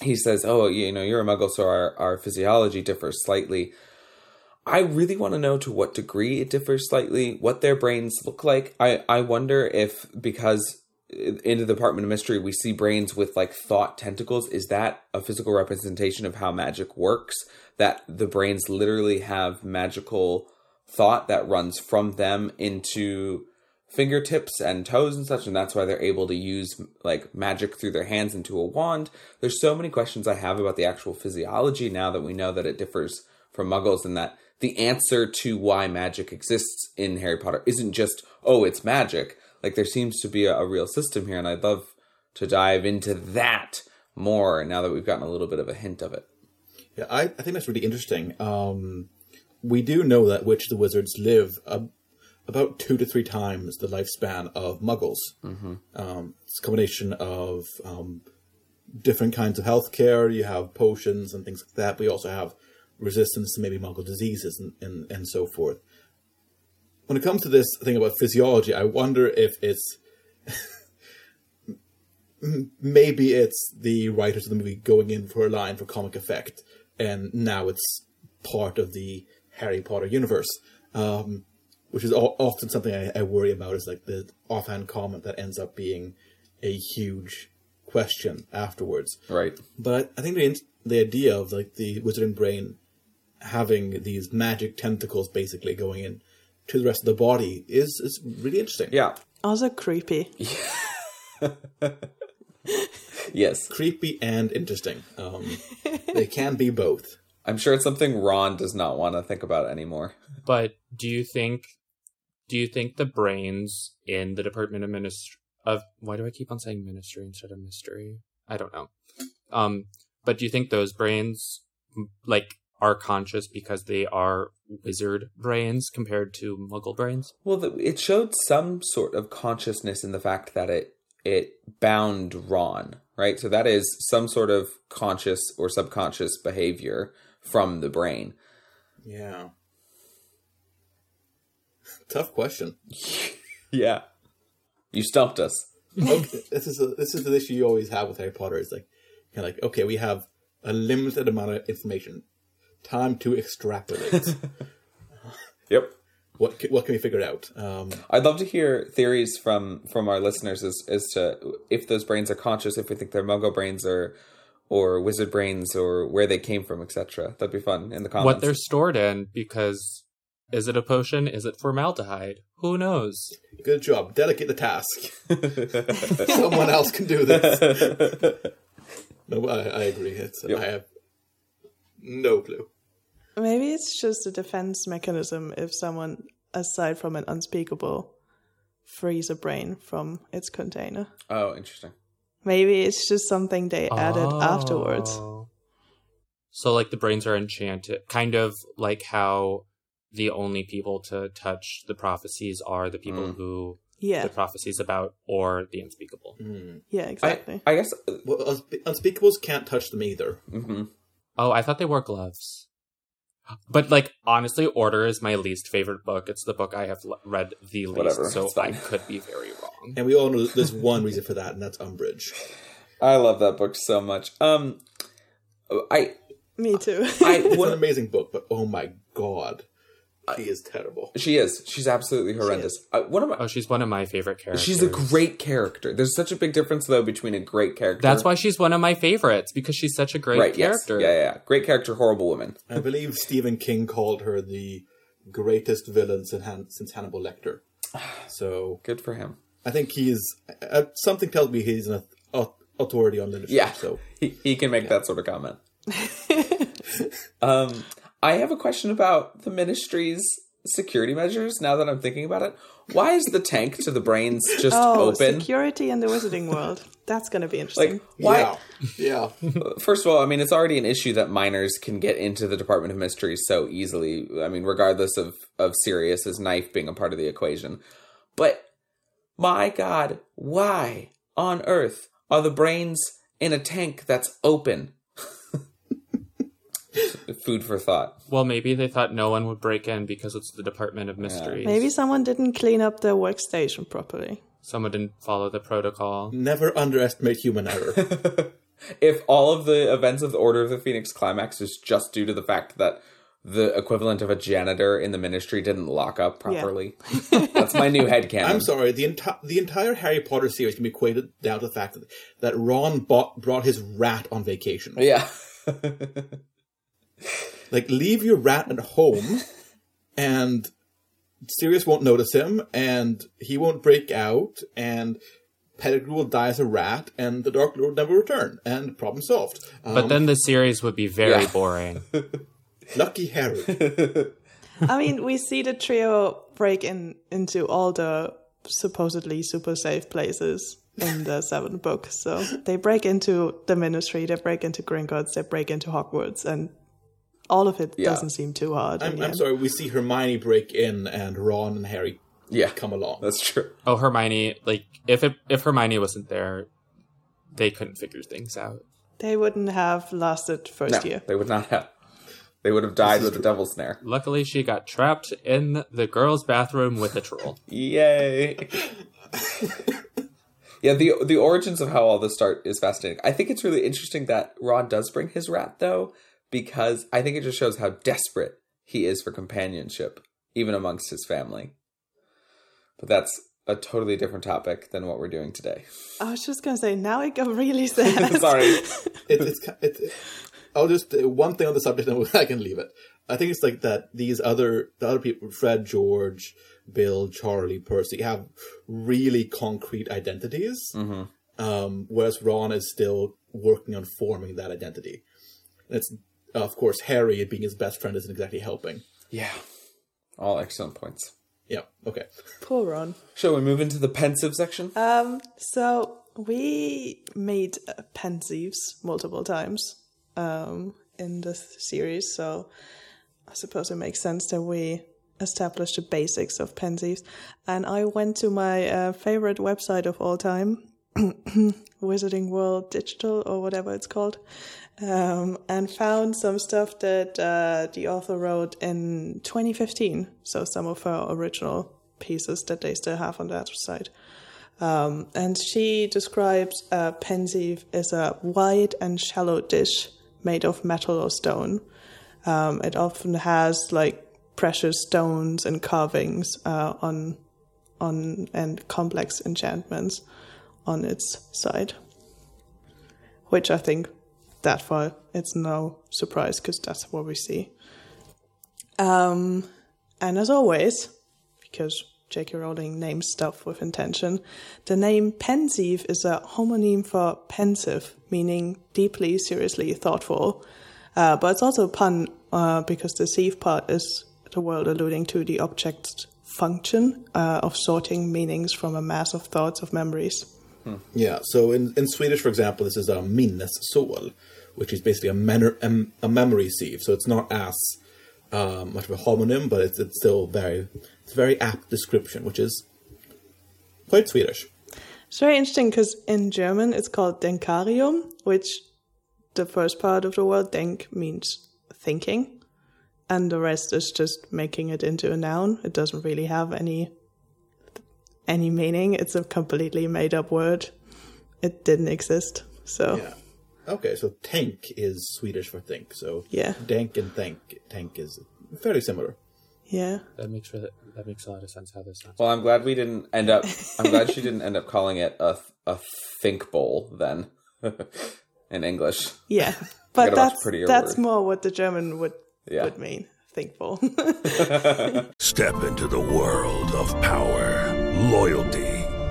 he says, "Oh, you know, you're a Muggle, so our our physiology differs slightly." I really want to know to what degree it differs slightly, what their brains look like. I, I wonder if because in the Department of Mystery we see brains with like thought tentacles, is that a physical representation of how magic works? That the brains literally have magical thought that runs from them into fingertips and toes and such, and that's why they're able to use like magic through their hands into a wand. There's so many questions I have about the actual physiology now that we know that it differs from muggles and that the answer to why magic exists in Harry Potter isn't just, oh, it's magic. Like there seems to be a, a real system here, and I'd love to dive into that more now that we've gotten a little bit of a hint of it. Yeah, I, I think that's really interesting. Um, we do know that witches the wizards live about two to three times the lifespan of muggles. Mm-hmm. Um, it's a combination of um, different kinds of healthcare. You have potions and things like that. We also have resistance to maybe muggle diseases and, and, and so forth. When it comes to this thing about physiology, I wonder if it's maybe it's the writers of the movie going in for a line for comic effect, and now it's part of the Harry Potter universe, um, which is often something I, I worry about. Is like the offhand comment that ends up being a huge question afterwards. Right. But I think the the idea of like the wizarding brain having these magic tentacles basically going in to the rest of the body is is really interesting. Yeah. Also creepy. Yes. Creepy and interesting. Um, they can be both. I'm sure it's something Ron does not want to think about anymore. But do you think do you think the brains in the Department of Ministry of why do I keep on saying ministry instead of mystery? I don't know. Um but do you think those brains like are conscious because they are wizard brains compared to muggle brains. Well, the, it showed some sort of consciousness in the fact that it it bound Ron, right? So that is some sort of conscious or subconscious behavior from the brain. Yeah. Tough question. Yeah. You stumped us. okay, this is a, this is the issue you always have with Harry Potter. It's like, kind of like, okay, we have a limited amount of information. Time to extrapolate. Yep. what ca- what can we figure out? Um, I'd love to hear theories from from our listeners as as to if those brains are conscious, if we think they're Muggle brains or or wizard brains or where they came from, etc. That'd be fun in the comments. What they're stored in, because is it a potion? Is it formaldehyde? Who knows? good job. Delegate the task. Someone else can do this. No, I, I agree. It's, Yep. I have no clue. Maybe it's just a defense mechanism if someone, aside from an unspeakable, frees a brain from its container. Oh, interesting. Maybe it's just something they added oh. afterwards. Oh. So, like, the brains are enchanted, kind of like how the only people to touch the prophecies are the people Mm. who Yeah. the prophecies about, or the unspeakable. Yeah, exactly. I guess. Well, unspe- unspeakables can't touch them either. hmm Oh, I thought they wore gloves. But like honestly, Order is my least favorite book. It's the book I have l- read the least, Whatever, so I could be very wrong. And we all know there's one reason for that, and that's Umbridge. I love that book so much. Um, I Me too. I It's an amazing book, but oh my god, he is terrible. She is. She's absolutely horrendous. Uh, one of my. Oh, she's one of my favorite characters. She's a great character. There's such a big difference though between a great character. That's why she's one of my favorites because she's such a great right. character. Yes. Yeah, yeah, yeah. Great character, horrible woman. I believe Stephen King called her the greatest villain since, Han- since Hannibal Lecter. So Good for him. I think he's uh, something tells me he's an au- authority on literature. Yeah. So He, he can make that sort of comment. um, I have a question about the ministry's security measures. Now that I'm thinking about it, why is the tank to the brains just oh, open? security in the wizarding world. That's going to be interesting. Like why? yeah, yeah. First of all, I mean, it's already an issue that minors can get into the Department of Mysteries so easily. I mean, regardless of of Sirius's knife being a part of the equation. But my God, why on earth are the brains in a tank that's open? Food for thought. Well, maybe they thought no one would break in because it's the Department of Mysteries. Maybe someone didn't clean up their workstation properly. someone didn't follow the protocol. Never underestimate human error. If all of the events of the Order of the Phoenix climax is just due to the fact that the equivalent of a janitor in the ministry didn't lock up properly, that's my new headcanon. I'm sorry. The entire the entire Harry Potter series can be equated down to the fact that, that Ron bought, brought his rat on vacation. Yeah. Like, leave your rat at home, and Sirius won't notice him, and he won't break out, and Pettigrew will die as a rat, and the Dark Lord never return, and problem solved. Um, But then the series would be very Yeah. boring. lucky Harry. I mean, we see the trio break in into all the supposedly super safe places in the seventh book. So they break into the Ministry, they break into Gringotts, they break into Hogwarts, and all of it Yeah. doesn't seem too hard. I'm, I'm sorry. We see Hermione break in, and Ron and Harry Yeah. come along. That's true. Oh, Hermione! Like if it, if Hermione wasn't there, they couldn't figure things out. They wouldn't have lasted first No, year. they would not have. They would have died with the devil snare. Luckily, she got trapped in the girls' bathroom with a troll. Yay! yeah, the the origins of how all this start is fascinating. I think it's really interesting that Ron does bring his rat though, because I think it just shows how desperate he is for companionship, even amongst his family. But that's a totally different topic than what we're doing today. I was just gonna say, now it got really sad. Sorry. it, it's ki- it, it, I'll just uh, one thing on the subject, and I can leave it. I think it's like that. These other the other people, Fred, George, Bill, Charlie, Percy, have really concrete identities, um, whereas Ron is still working on forming that identity. And it's of course Harry being his best friend isn't exactly helping. Yeah. All excellent points. Yeah. Okay. Poor Ron. Shall we move into the Pensieve section? Um, so we made uh, Pensieves multiple times um, in this series, so I suppose it makes sense that we establish the basics of Pensieves. And I went to my uh, favorite website of all time, Wizarding World Digital or whatever it's called, um, and found some stuff that uh, the author wrote in 2015. So some of her original pieces that they still have on that site. Um, and she describes uh, Pensieve as a wide and shallow dish made of metal or stone. Um, it often has like precious stones and carvings uh, on on and complex enchantments on its side, which I think that far it's no surprise because that's what we see. Um, and as always, because J.K. Rowling names stuff with intention, the name Pensieve is a homonym for pensive, meaning deeply, seriously thoughtful. Uh, but it's also a pun uh, because the sieve part is the word alluding to the object's function uh, of sorting meanings from a mass of thoughts of memories. Yeah, so in, in Swedish, for example, this is a minnessål, which is basically a, men- a memory sieve. So it's not as um, much of a homonym, but it's, it's still very it's a very apt description, which is quite Swedish. It's very interesting because in German it's called Denkarium, which the first part of the word denk means thinking, and the rest is just making it into a noun. It doesn't really have any any meaning. It's a completely made up word. It didn't exist. So Yeah. Okay, so tank is Swedish for think. So Yeah. dank and thank tank is fairly similar. yeah. That makes for that makes a lot of sense how this sounds. Well, I'm glad we didn't end up. I'm glad she didn't end up calling it a a think bowl then, in English. Yeah. But that's prettier that's word. more what the German would Yeah. would mean. Thinkful. Step into the world of power, loyalty,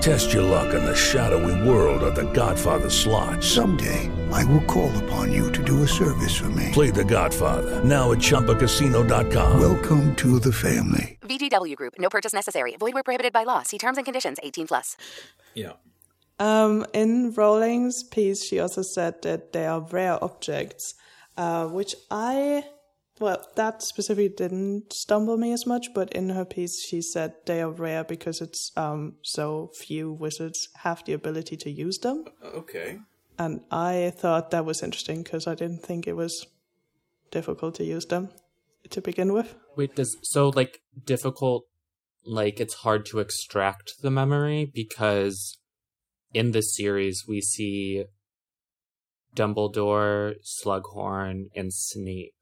Test your luck in the shadowy world of The Godfather slot. Someday, I will call upon you to do a service for me. Play The Godfather now at ChumbaCasino.com. Welcome to the family. VGW Group. No purchase necessary. Void where prohibited by law. See terms and conditions. 18 plus. Yeah. Um, in Rowling's piece, she also said that they are rare objects, uh, which I, well, that specifically didn't stumble me as much, but in her piece, she said they are rare because it's um, so few wizards have the ability to use them. Okay. And I thought that was interesting because I didn't think it was difficult to use them to begin with. Wait, does so like difficult like it's hard to extract the memory because in this series we see Dumbledore, Slughorn, and Snape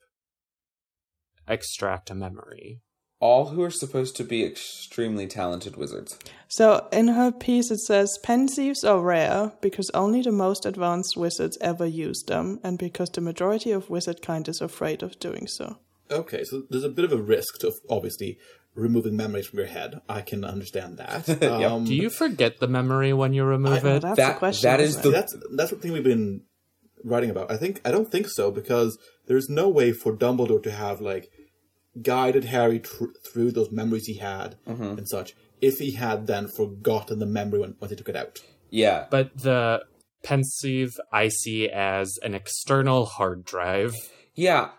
extract a memory. All who are supposed to be extremely talented wizards. So in her piece, it says pensieves are rare because only the most advanced wizards ever use them, and because the majority of wizard kind is afraid of doing so. Okay, so there's a bit of a risk to obviously removing memories from your head. I can understand that. Um, Do you forget the memory when you remove I- it? That's That- the question. that isn't the- that's that's the thing we've been writing about. I think I don't think so because there's no way for Dumbledore to have like guided Harry tr- through those memories he had mm-hmm. and such. If he had then forgotten the memory when, when he took it out. Yeah, But the Pensieve I see as an external hard drive. yeah.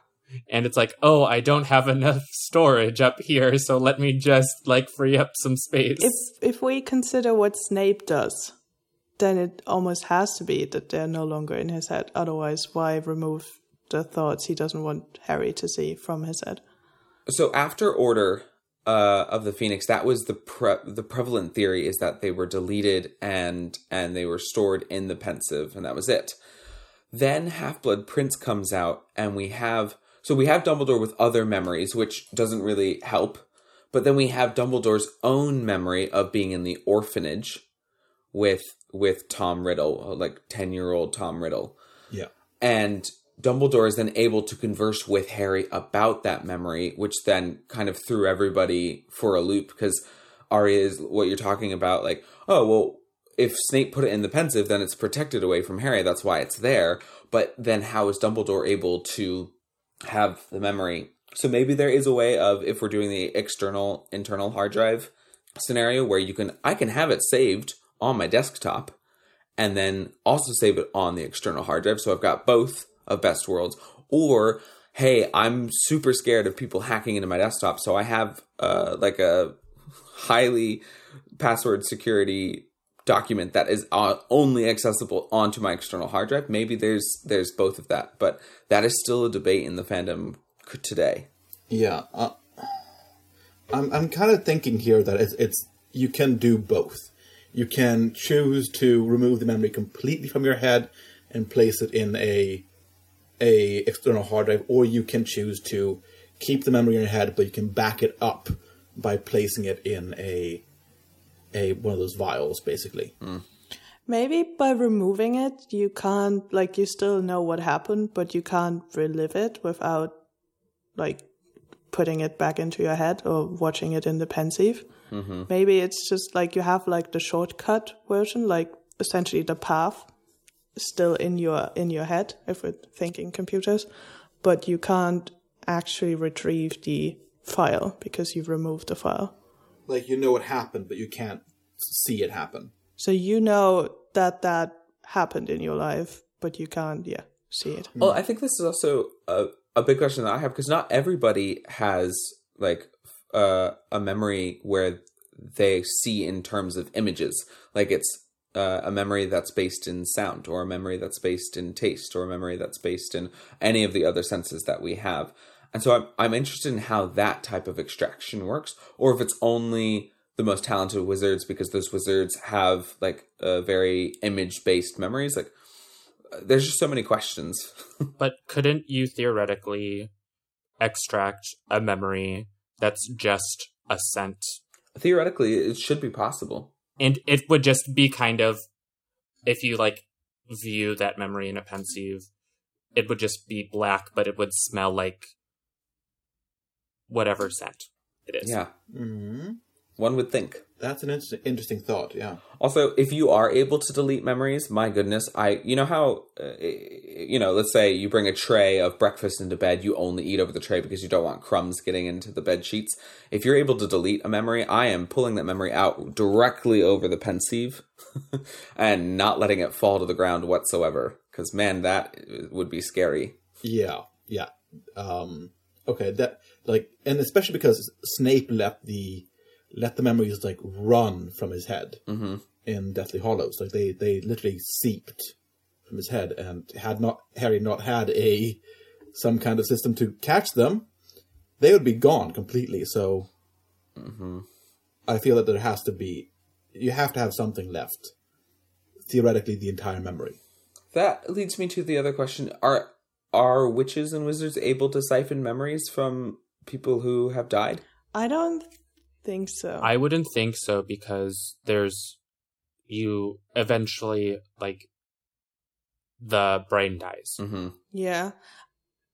And it's like, oh, I don't have enough storage up here, so let me just like free up some space. If if we consider what Snape does, then it almost has to be that they're no longer in his head. Otherwise, why remove the thoughts he doesn't want Harry to see from his head? So after Order uh, of the Phoenix, that was the pre- the prevalent theory is that they were deleted and and they were stored in the Pensieve, and that was it. Then Half Blood Prince comes out, and we have so we have Dumbledore with other memories, which doesn't really help. But then we have Dumbledore's own memory of being in the orphanage with with Tom Riddle, like ten year old Tom Riddle Yeah. and Dumbledore is then able to converse with Harry about that memory, which then kind of threw everybody for a loop because Arya is what you're talking about. Like, oh well, if Snape put it in the Pensieve, then it's protected away from Harry. That's why it's there. But then, how is Dumbledore able to have the memory. So maybe there is a way of if we're doing the external internal hard drive scenario where you can I can have it saved on my desktop and then also save it on the external hard drive. So I've got both of best worlds. Or hey, I'm super scared of people hacking into my desktop, so I have uh, like a highly password security document that is uh, only accessible onto my external hard drive. Maybe there's there's both of that, but that is still a debate in the fandom today. Yeah, uh, I'm I'm kind of thinking here that it's it's you can do both. You can choose to remove the memory completely from your head and place it in a a external hard drive, or you can choose to keep the memory in your head, but you can back it up by placing it in a a one of those vials, basically. Maybe by removing it, you can't, like, you still know what happened, but you can't relive it without, like, putting it back into your head or watching it in the Pensieve. Mm-hmm. Maybe it's just like you have, like, the shortcut version, like, essentially the path still in your in your head if we're thinking computers but you can't actually retrieve the file because you've removed the file Like you know what happened, but you can't see it happen. so you know that that happened in your life but you can't yeah see it Well, I think this is also a, a big question that I have because not everybody has like uh, a memory where they see in terms of images. Like it's uh, a memory that's based in sound, or a memory that's based in taste, or a memory that's based in any of the other senses that we have. And so I'm I'm interested in how that type of extraction works, or if it's only the most talented wizards because those wizards have like a very image based memories. Like there's just so many questions. But couldn't you theoretically extract a memory that's just a scent? Theoretically, it should be possible. And it would just be kind of, if you like view that memory in a Pensieve, it would just be black, but it would smell like whatever scent it is. Yeah. Mm-hmm. One would think. That's an interesting, interesting thought. Yeah. Also, if you are able to delete memories, my goodness, I you know how uh, you know, let's say you bring a tray of breakfast into bed, you only eat over the tray because you don't want crumbs getting into the bed sheets. If you're able to delete a memory, I am pulling that memory out directly over the pensieve and not letting it fall to the ground whatsoever cuz man, that would be scary. Yeah, yeah. Um, okay, that like, and especially because Snape left the let the memories like run from his head Mhm. in Deathly Hallows. Like they they literally seeped from his head, and had not Harry not had a some kind of system to catch them, they would be gone completely. So, Mhm. I feel that there has to be you have to have something left. Theoretically, the entire memory. That leads me to the other question: Are are witches and wizards able to siphon memories from people who have died? i don't think so I wouldn't think so because there's you eventually like the brain dies. Mm-hmm. yeah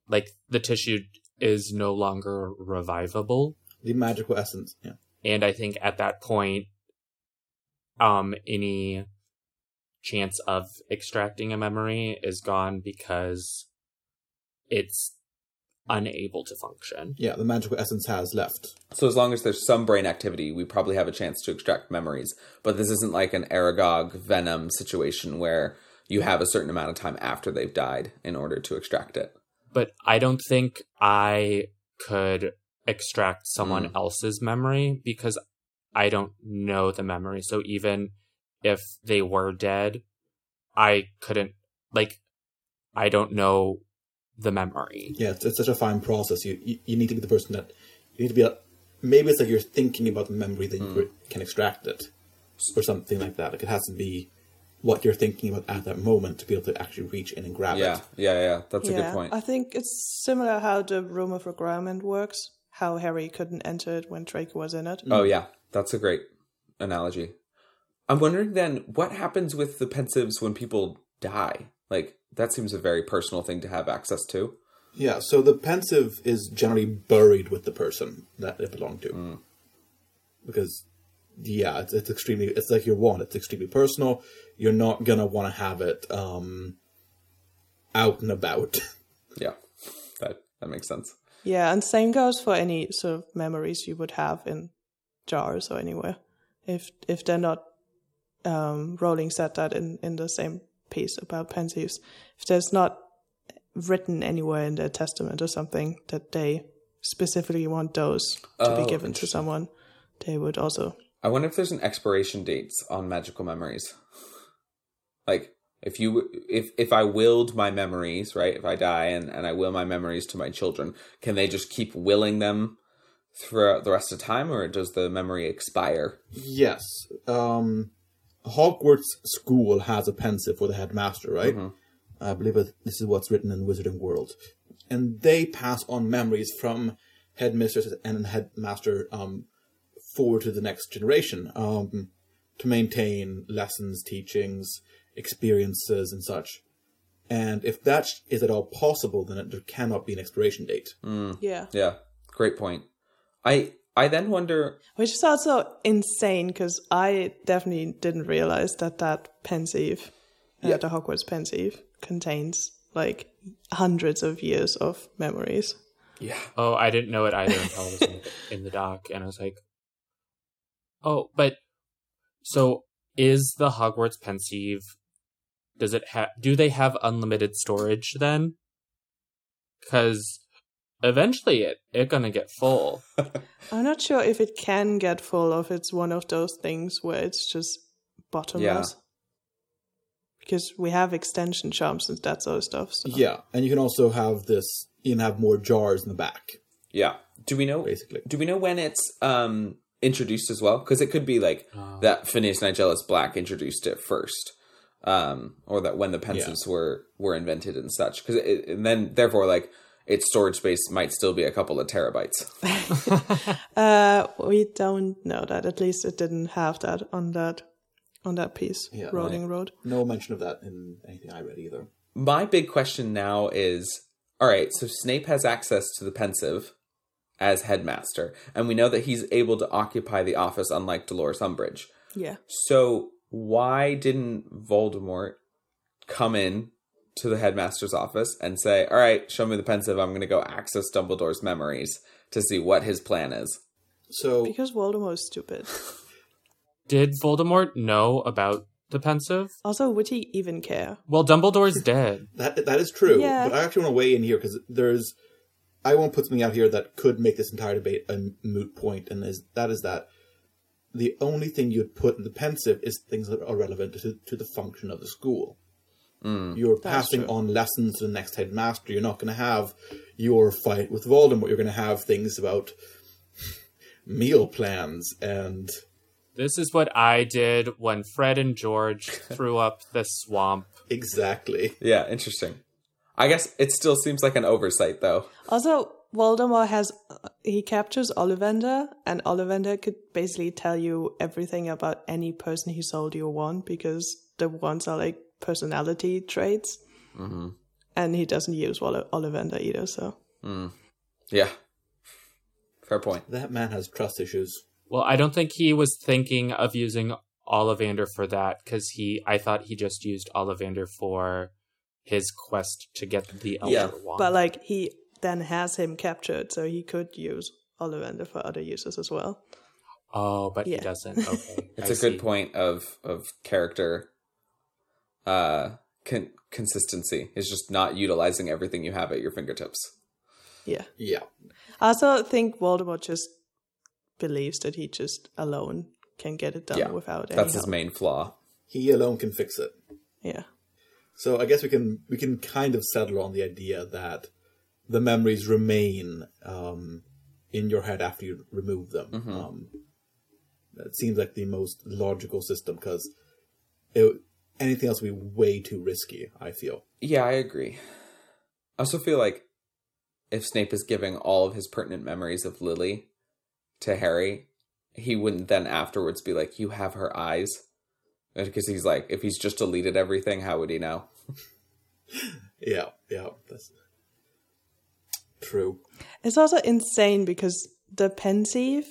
Like the tissue is no longer revivable. The magical essence. Yeah. And I think at that point, um, any chance of extracting a memory is gone because it's unable to function. Yeah, the magical essence has left. So as long as there's some brain activity, we probably have a chance to extract memories. But this isn't like an Aragog Venom situation where you have a certain amount of time after they've died in order to extract it. But I don't think I could extract someone Mm. else's memory because I don't know the memory. So even if they were dead, I couldn't like I don't know the memory. Yeah, it's, it's such a fine process. You, you you need to be the person that you need to be. A, maybe it's like you're thinking about the memory that you hmm. can extract it, or something like that. Like it has to be what you're thinking about at that moment to be able to actually reach in and grab Yeah, it. yeah, yeah. Yeah. That's a good point. I think it's similar how the room of requirement works. How Harry couldn't enter it when Draco was in it. Oh yeah, that's a great analogy. I'm wondering then what happens with the Pensieves when people die? Like that seems a very personal thing to have access to. Yeah, so the Pensieve is generally buried with the person that it belonged to, because yeah, it's, it's extremely. It's like your wand. It's extremely personal. You're not gonna want to have it um out and about. Yeah, that That makes sense. Yeah, and same goes for any sort of memories you would have in jars or anywhere. If if they're not um, Rowling said that in, in the same piece about pensieves. If there's not written anywhere in their testament or something that they specifically want those to Oh, be given to someone, they would also I wonder if there's an expiration dates on magical memories. Like if you if if I willed my memories, right? If I die and, and I will my memories to my children, can they just keep willing them throughout the rest of time or does the memory expire? Yes. Um, Hogwarts School has a Pensieve for the headmaster, right? I believe this is what's written in Wizarding World. And they pass on memories from headmistress and headmaster um, forward to the next generation um, to maintain lessons, teachings, experiences, and such. And if that is at all possible, then there cannot be an expiration date. Yeah. Yeah. Great point. I I then wonder Which is also insane because I definitely didn't realize that that pensieve, uh, Yeah. the Hogwarts pensieve, contains like hundreds of years of memories. Yeah. Oh, I didn't know it either until I was in, in the doc, and I was like, "Oh, but so is the Hogwarts Pensieve? Does it have? Do they have unlimited storage then? Because eventually it it gonna get full. I'm not sure if it can get full or if it's one of those things where it's just bottomless. Because we have extension charms and that sort of stuff. So. Yeah, and you can also have this, you can have more jars in the back. Yeah. Do we know basically? Do we know when it's um introduced as well? Because it could be like that Phineas Nigellus Black introduced it first, um, or that when the Pensieves were were invented and such. Because and then therefore like its storage space might still be a couple of terabytes. Uh, we don't know that. At least it didn't have that on that on that piece. Yeah, Rowling. Road. No mention of that in anything I read either. My big question now is: All right, so Snape has access to the Pensieve as headmaster, and we know that he's able to occupy the office, unlike Dolores Umbridge. Yeah. So why didn't Voldemort come in to the headmaster's office and say, "All right, show me the Pensieve. I'm going to go access Dumbledore's memories to see what his plan is." So Because Voldemort is stupid. Did Voldemort know about the Pensieve? Also, would he even care? Well, Dumbledore's dead. That that is true. Yeah. But I actually want to weigh in here because there's, I won't put something out here that could make this entire debate a moot point, and is that is that the only thing you'd put in the Pensieve is things that are relevant to, to the function of the school. Mm. You're That's passing true. on lessons to the next headmaster. You're not going to have your fight with Voldemort. You're going to have things about meal plans and This is what I did when Fred and George threw up the swamp. exactly. Yeah, interesting. I guess it still seems like an oversight, though. Also, Voldemort has he captures Ollivander, and Ollivander could basically tell you everything about any person he sold you a wand because the wands are like personality traits, Mm-hmm. and he doesn't use Olli- Ollivander either. So Mm. Yeah. Fair point. That man has trust issues. Well, I don't think he was thinking of using Ollivander for that because he. I thought he just used Ollivander for his quest to get the Elder Yeah. Wand. but like he then has him captured, so he could use Ollivander for other uses as well. oh, but Yeah. he doesn't. Okay, It's I a good point of of character uh con- consistency is just not utilizing everything you have at your fingertips. Yeah. Yeah. I also think Voldemort just believes that he just alone can get it done yeah. without any That's his help. main flaw. He alone can fix it. Yeah. So I guess we can we can kind of settle on the idea that the memories remain um, in your head after you remove them. Mm-hmm. Um, that seems like the most logical system because anything else would be way too risky. I feel. Yeah, I agree. I also feel like if Snape is giving all of his pertinent memories of Lily to Harry, he wouldn't then afterwards be like, "You have her eyes," because he's like, if he's just deleted everything, how would he know? Yeah, yeah, that's true. It's also insane because the pensieve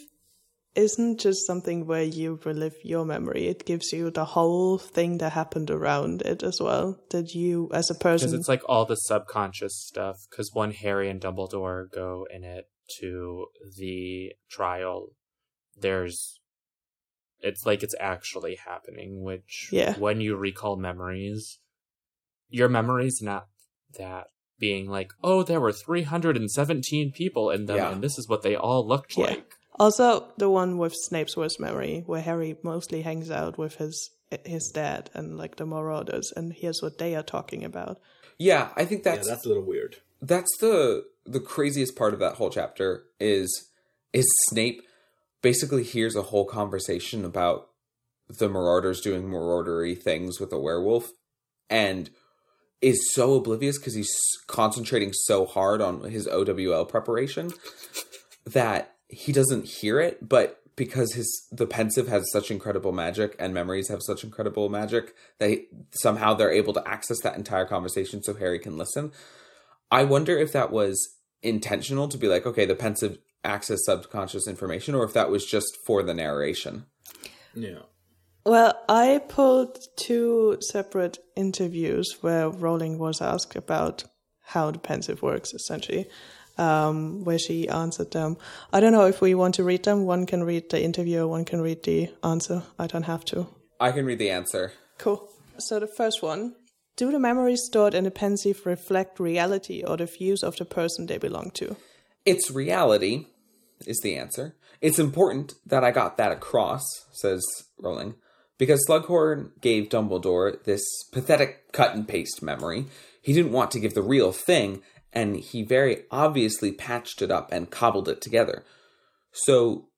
isn't just something where you relive your memory. It gives you the whole thing that happened around it as well. That you, as a person, Because it's like all the subconscious stuff. Because when Harry and Dumbledore go in it to the trial, there's. It's like it's actually happening, which Yeah. when you recall memories, your memory's not that being like, oh, there were 317 people in them, Yeah. and this is what they all looked Yeah. like. Also, the one with Snape's worst memory, where Harry mostly hangs out with his his dad and like the Marauders, and here's what they are talking about. Yeah, I think that's yeah, that's a little weird. that's the the craziest part of that whole chapter is is Snape basically hears a whole conversation about the marauders doing maraudery things with a werewolf and is so oblivious because he's concentrating so hard on his OWL preparation that he doesn't hear it but because his the Pensieve has such incredible magic and memories have such incredible magic they somehow they're able to access that entire conversation so Harry can listen I wonder if that was intentional to be like, okay, the Pensieve access subconscious information, or if that was just for the narration. Yeah. Well, I pulled two separate interviews where Rowling was asked about how the Pensieve works, essentially, um, where she answered them. I don't know if we want to read them. One can read the interview, one can read the answer. I don't have to. I can read the answer. Cool. So the first one Do the memories stored in the Pensieve reflect reality or the views of the person they belong to? It's reality, is the answer. It's important that I got that across, says Rowling, because Slughorn gave Dumbledore this pathetic cut and paste memory. He didn't want to give the real thing, and he very obviously patched it up and cobbled it together. So,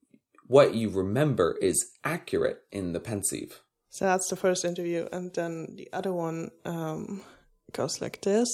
what you remember is accurate in the Pensieve. So that's the first interview. And then the other one um, goes like this.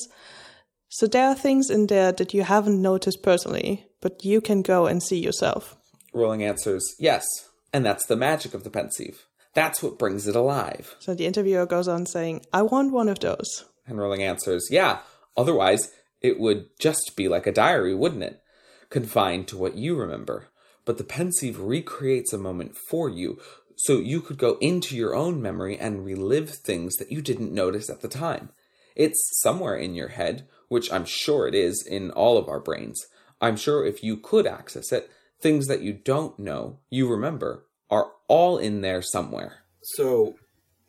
So there are things in there that you haven't noticed personally, but you can go and see yourself. Rowling answers, yes, and that's the magic of the Pensieve. That's what brings it alive. So the interviewer goes on saying, I want one of those. And Rowling answers, yeah, otherwise it would just be like a diary, wouldn't it? Confined to what you remember. But the Pensieve recreates a moment for you, so you could go into your own memory and relive things that you didn't notice at the time. It's somewhere in your head, which I'm sure it is in all of our brains. I'm sure if you could access it, things that you don't know, you remember, are all in there somewhere. So,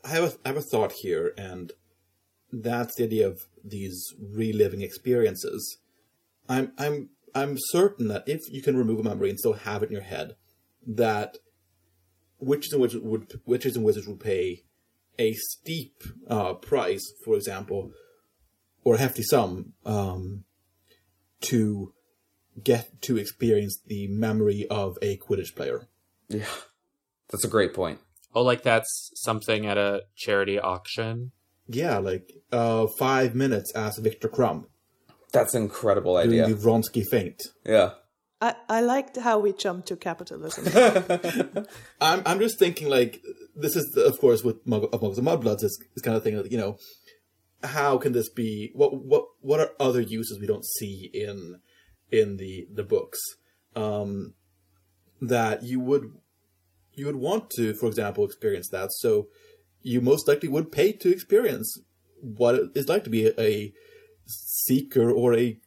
I have a, I have a thought here, and that's the idea of these reliving experiences. I'm I'm I'm certain that if you can remove a memory and still have it in your head, that witches and wizards would witches and wizards would pay a steep uh, price, for example, or a hefty sum um, to get to experience the memory of a Quidditch player. Yeah, that's a great point. Oh, like that's something at a charity auction. Yeah, like uh, five minutes as Viktor Krum. That's an incredible doing idea. the Wronski Feint. Yeah. I, I liked how we jumped to capitalism. I'm I'm just thinking like this is of course with Mug- of Muggles and Mudbloods is this kind of thing that you know how can this be what what what are other uses we don't see in in the the books um that you would you would want to for example experience that so you most likely would pay to experience what it is like to be a, a seeker or a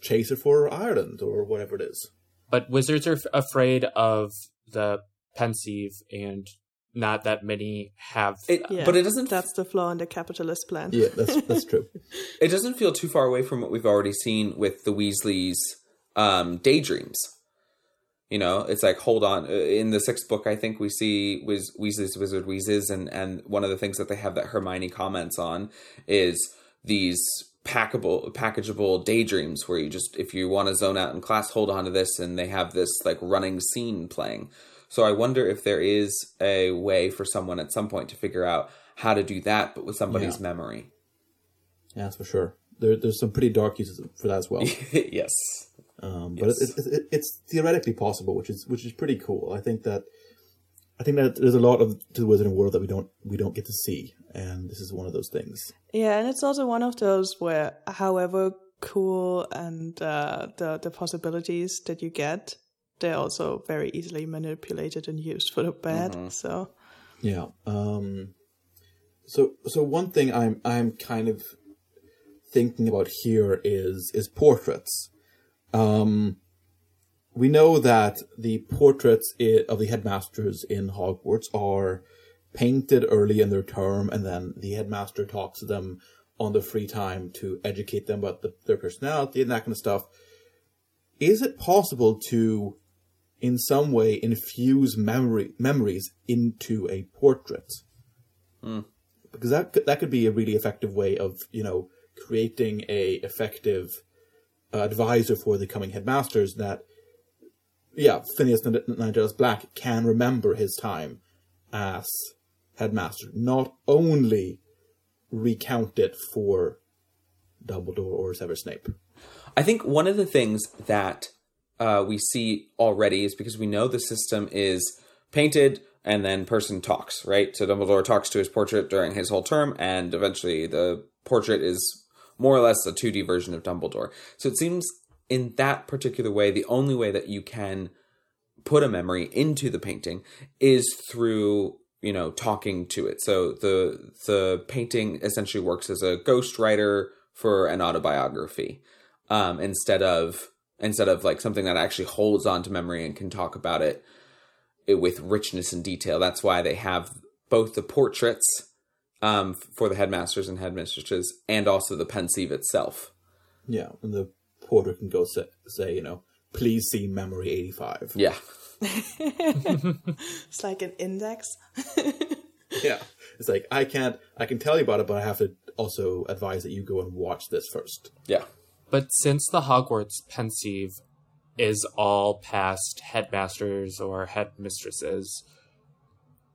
chaser for Ireland or whatever it is But wizards are f- afraid of the Pensieve, and not that many have. It, Yeah, but it doesn't. That's the flaw in the capitalist plan. yeah that's that's true It doesn't feel too far away from what we've already seen with the Weasleys' um, daydreams. You know, it's like hold on. Uh, In the sixth book, I think we see Wiz- Weasley's Wizard Wheezes, and and one of the things that they have that Hermione comments on is these packable packageable daydreams where you just if you want to zone out in class hold on to this and they have this like running scene playing so i wonder if there is a way for someone at some point to figure out how to do that but with somebody's Yeah. memory Yeah, that's for sure. There, there's some pretty dark uses for that as well. yes. Um, but It, it, it, it's theoretically possible, which is which is pretty cool. I think that I think that there's a lot of to the wizarding world that we don't we don't get to see, and this is one of those things. Yeah, and it's also one of those where, however cool and uh, the the possibilities that you get, they're also very easily manipulated and used for the bad. Mm-hmm. So Yeah. Um, so so one thing I'm I'm kind of thinking about here is is portraits. Um, we know that the portraits of the headmasters in Hogwarts are painted early in their term, and then the headmaster talks to them on their free time to educate them about the, their personality and that kind of stuff. Is it possible to, in some way, infuse memory memories into a portrait? Because that could- that could be a really effective way of you know creating a effective advisor for the coming headmasters that yeah, Phineas N- Nigellus Black can remember his time as headmaster, not only recount it for Dumbledore or Severus Snape. I think one of the things that uh, we see already is because we know the system is painted and then person talks, right? So Dumbledore talks to his portrait during his whole term, and eventually the portrait is more or less a 2D version of Dumbledore. So it seems in that particular way, the only way that you can put a memory into the painting is through you know talking to it so the the painting essentially works as a ghostwriter for an autobiography um instead of instead of like something that actually holds on to memory and can talk about it, it with richness and detail that's why they have both the portraits um for the headmasters and headmistresses and also the pensieve itself Yeah, and the porter can go say, say you know, please see memory 85. yeah it's like an index. Yeah. It's like, I can't, I can tell you about it, but I have to also advise that you go and watch this first. yeah But since the Hogwarts pensieve is all past headmasters or headmistresses,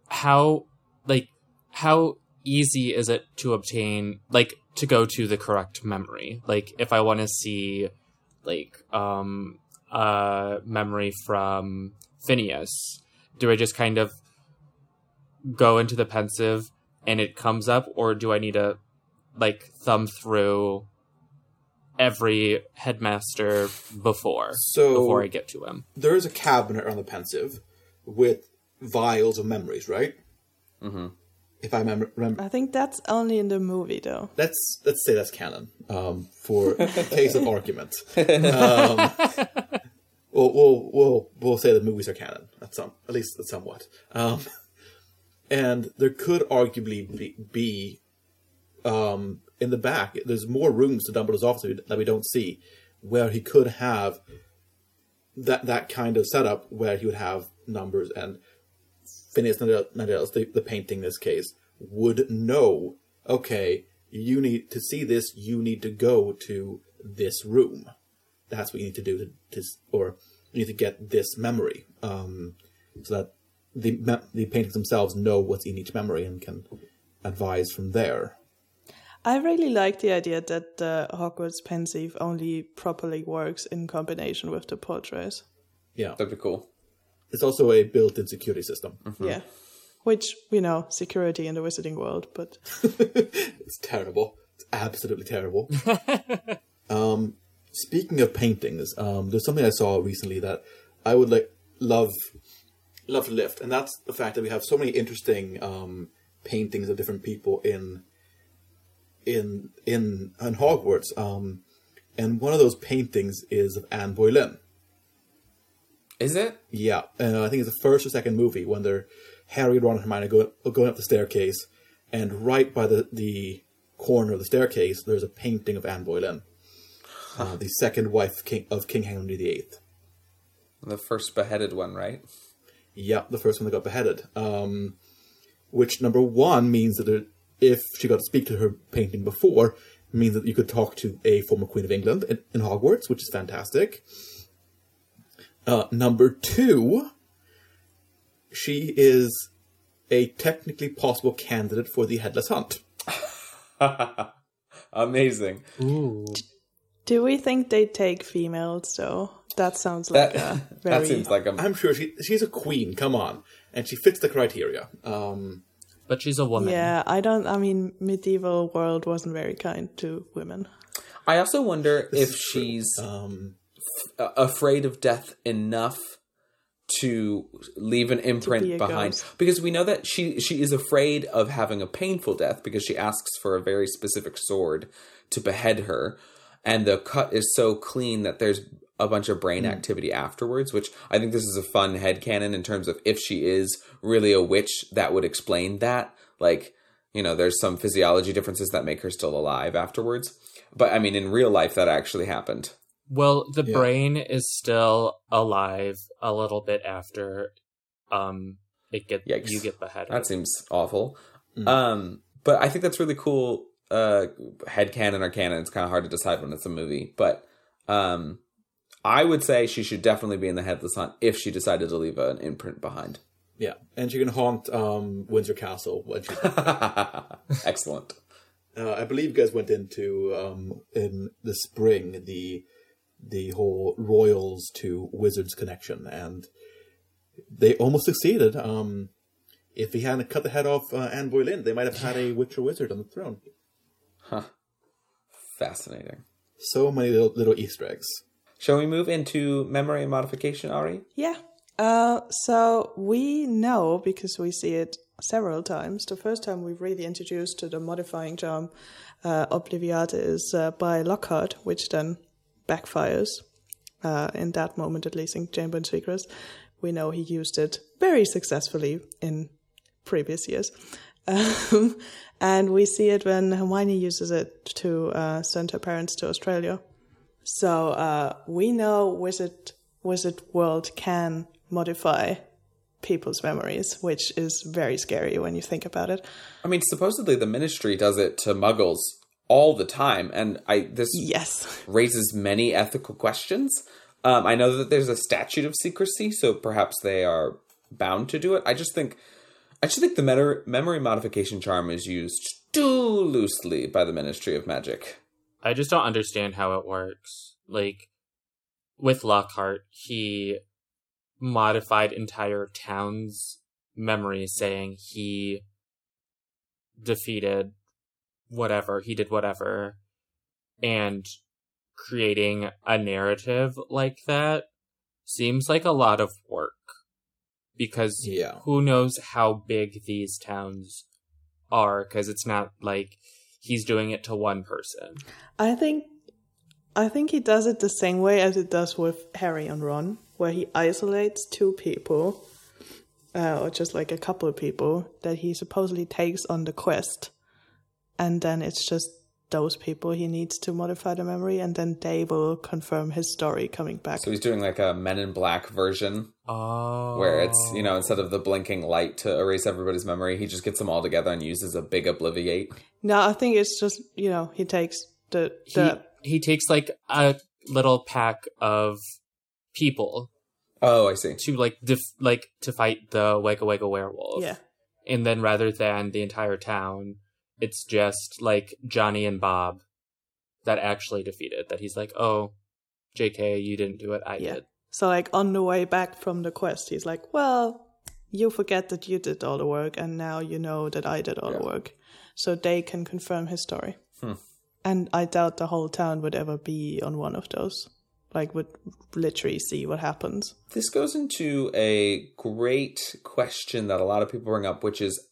how like how easy is it to obtain like to go to the correct memory? Like if I want to see like um a memory from Phineas, do I just kind of go into the Pensieve and it comes up or do I need to like thumb through every headmaster before So- before I get to him. There is a cabinet on the Pensieve with vials of memories, right? Mm-hmm. If I remember, remember I think that's only in the movie, though. let's let's say that's canon um, for case of argument. Um, we'll, we'll we'll we'll say the movies are canon at some at least somewhat. Um, and there could arguably be, be um, in the back. There's more rooms to Dumbledore's office that we don't see, where he could have that that kind of setup where he would have numbers and Phineas Nigellus, the, the painting in this case, would know, okay, you need to see this, you need to go to this room. That's what you need to do to, to or you need to get this memory. Um, so that the the paintings themselves know what's in each memory and can advise from there. I really like the idea that the Hogwarts pensieve only properly works in combination with the portrait. Yeah. that'd be cool It's also a built-in security system. Yeah. Which, you know, security in the wizarding world, but It's terrible. It's absolutely terrible. um, speaking of paintings, um, there's something I saw recently that I would like love love to lift, and that's the fact that we have so many interesting um, paintings of different people in in in in Hogwarts. Um, and one of those paintings is of Anne Boleyn. Is it Yeah, uh, I think it's the first or second movie when they're Harry, and Ron, and Hermione go, going up the staircase, and right by the, the corner of the staircase, there's a painting of Anne Boleyn, uh, the second wife of King, of King Henry VIII. the first beheaded one right Yeah, the first one that got beheaded. Um, which number one means that if she got to speak to her painting before, means that you could talk to a former Queen of England in, in Hogwarts, which is fantastic. Uh, number two, she is a technically possible candidate for the Headless Hunt. amazing Ooh. do we think they take females, though? That sounds like that, a very. that seems like a I'm sure she she's a queen. Come on, and she fits the criteria. Um, But she's a woman. Yeah, I don't. I mean, medieval world wasn't very kind to women. I also wonder if she's um, f- afraid of death enough to leave an imprint be behind. ghost. because we know that she she is afraid of having a painful death because she asks for a very specific sword to behead her. And the cut is so clean that there's a bunch of brain Hmm. activity afterwards which i think this is a fun head headcanon in terms of if she is really a witch that would explain that. Like you know there's some physiology differences that make her still alive afterwards. But i mean in real life that actually happened Well, the Yeah. brain is still alive a little bit after um it get Yikes. you get beheaded. That seems awful. Um, but I think that's really cool. Uh, head canon or canon. It's kind of hard to decide when it's a movie, but um, I would say she should definitely be in the Headless Hunt if she decided to leave an imprint behind. Yeah, and she can haunt um, Windsor Castle when she. Excellent. Uh, I believe you guys went into um, in the spring the the whole royals to wizards connection, and they almost succeeded. Um, if he hadn't cut the head off uh, Anne Boleyn, they might have had a witch or wizard on the throne. Huh. Fascinating. So many little, little Easter eggs. Shall we move into memory modification, Ari? Yeah. Uh, so we know because we see it several times. The first time we've really introduced to the modifying charm, uh, Obliviate, is uh, by Lockhart, which then backfires. Uh, in that moment, at least in Chamber and Secrets, we know he used it very successfully in previous years. Um, and we see it when Hermione uses it to uh, send her parents to Australia. So uh, we know Wizard Wizard World can modify people's memories, which is very scary when you think about it. I mean, supposedly the Ministry does it to Muggles all the time, and I this yes raises many ethical questions. Um, I know that there's a statute of secrecy, so perhaps they are bound to do it. I just think, I just think the meta- memory modification charm is used too loosely by the Ministry of Magic. I just don't understand how it works. Like with Lockhart, he modified entire towns' memories, saying he defeated whatever, he did whatever, and creating a narrative like that seems like a lot of work. Because Yeah. who knows how big these towns are, because it's not like he's doing it to one person. I think I think he does it the same way as it does with Harry and Ron, where he isolates two people, uh, or just like a couple of people that he supposedly takes on the quest, and then it's just those people he needs to modify the memory, and then they will confirm his story coming back. So he's doing like a Men in Black version Oh. where it's, you know, instead of the blinking light to erase everybody's memory, he just gets them all together and uses a big obliviate. No, I think it's just you know he takes the he, he takes like a little pack of people Oh, I see. to like def- like to fight the Wagga Wagga werewolf. yeah And then rather than the entire town, it's just like Johnny and Bob that actually defeated. That he's like, oh, JK, you didn't do it, I Yeah. did. So like on the way back from the quest, he's like, "Well, you forget that you did all the work, and now you know that I did all the work." So they can confirm his story. Hmm. And I doubt the whole town would ever be on one of those. Like, would literally see what happens. This goes into a great question that a lot of people bring up, which is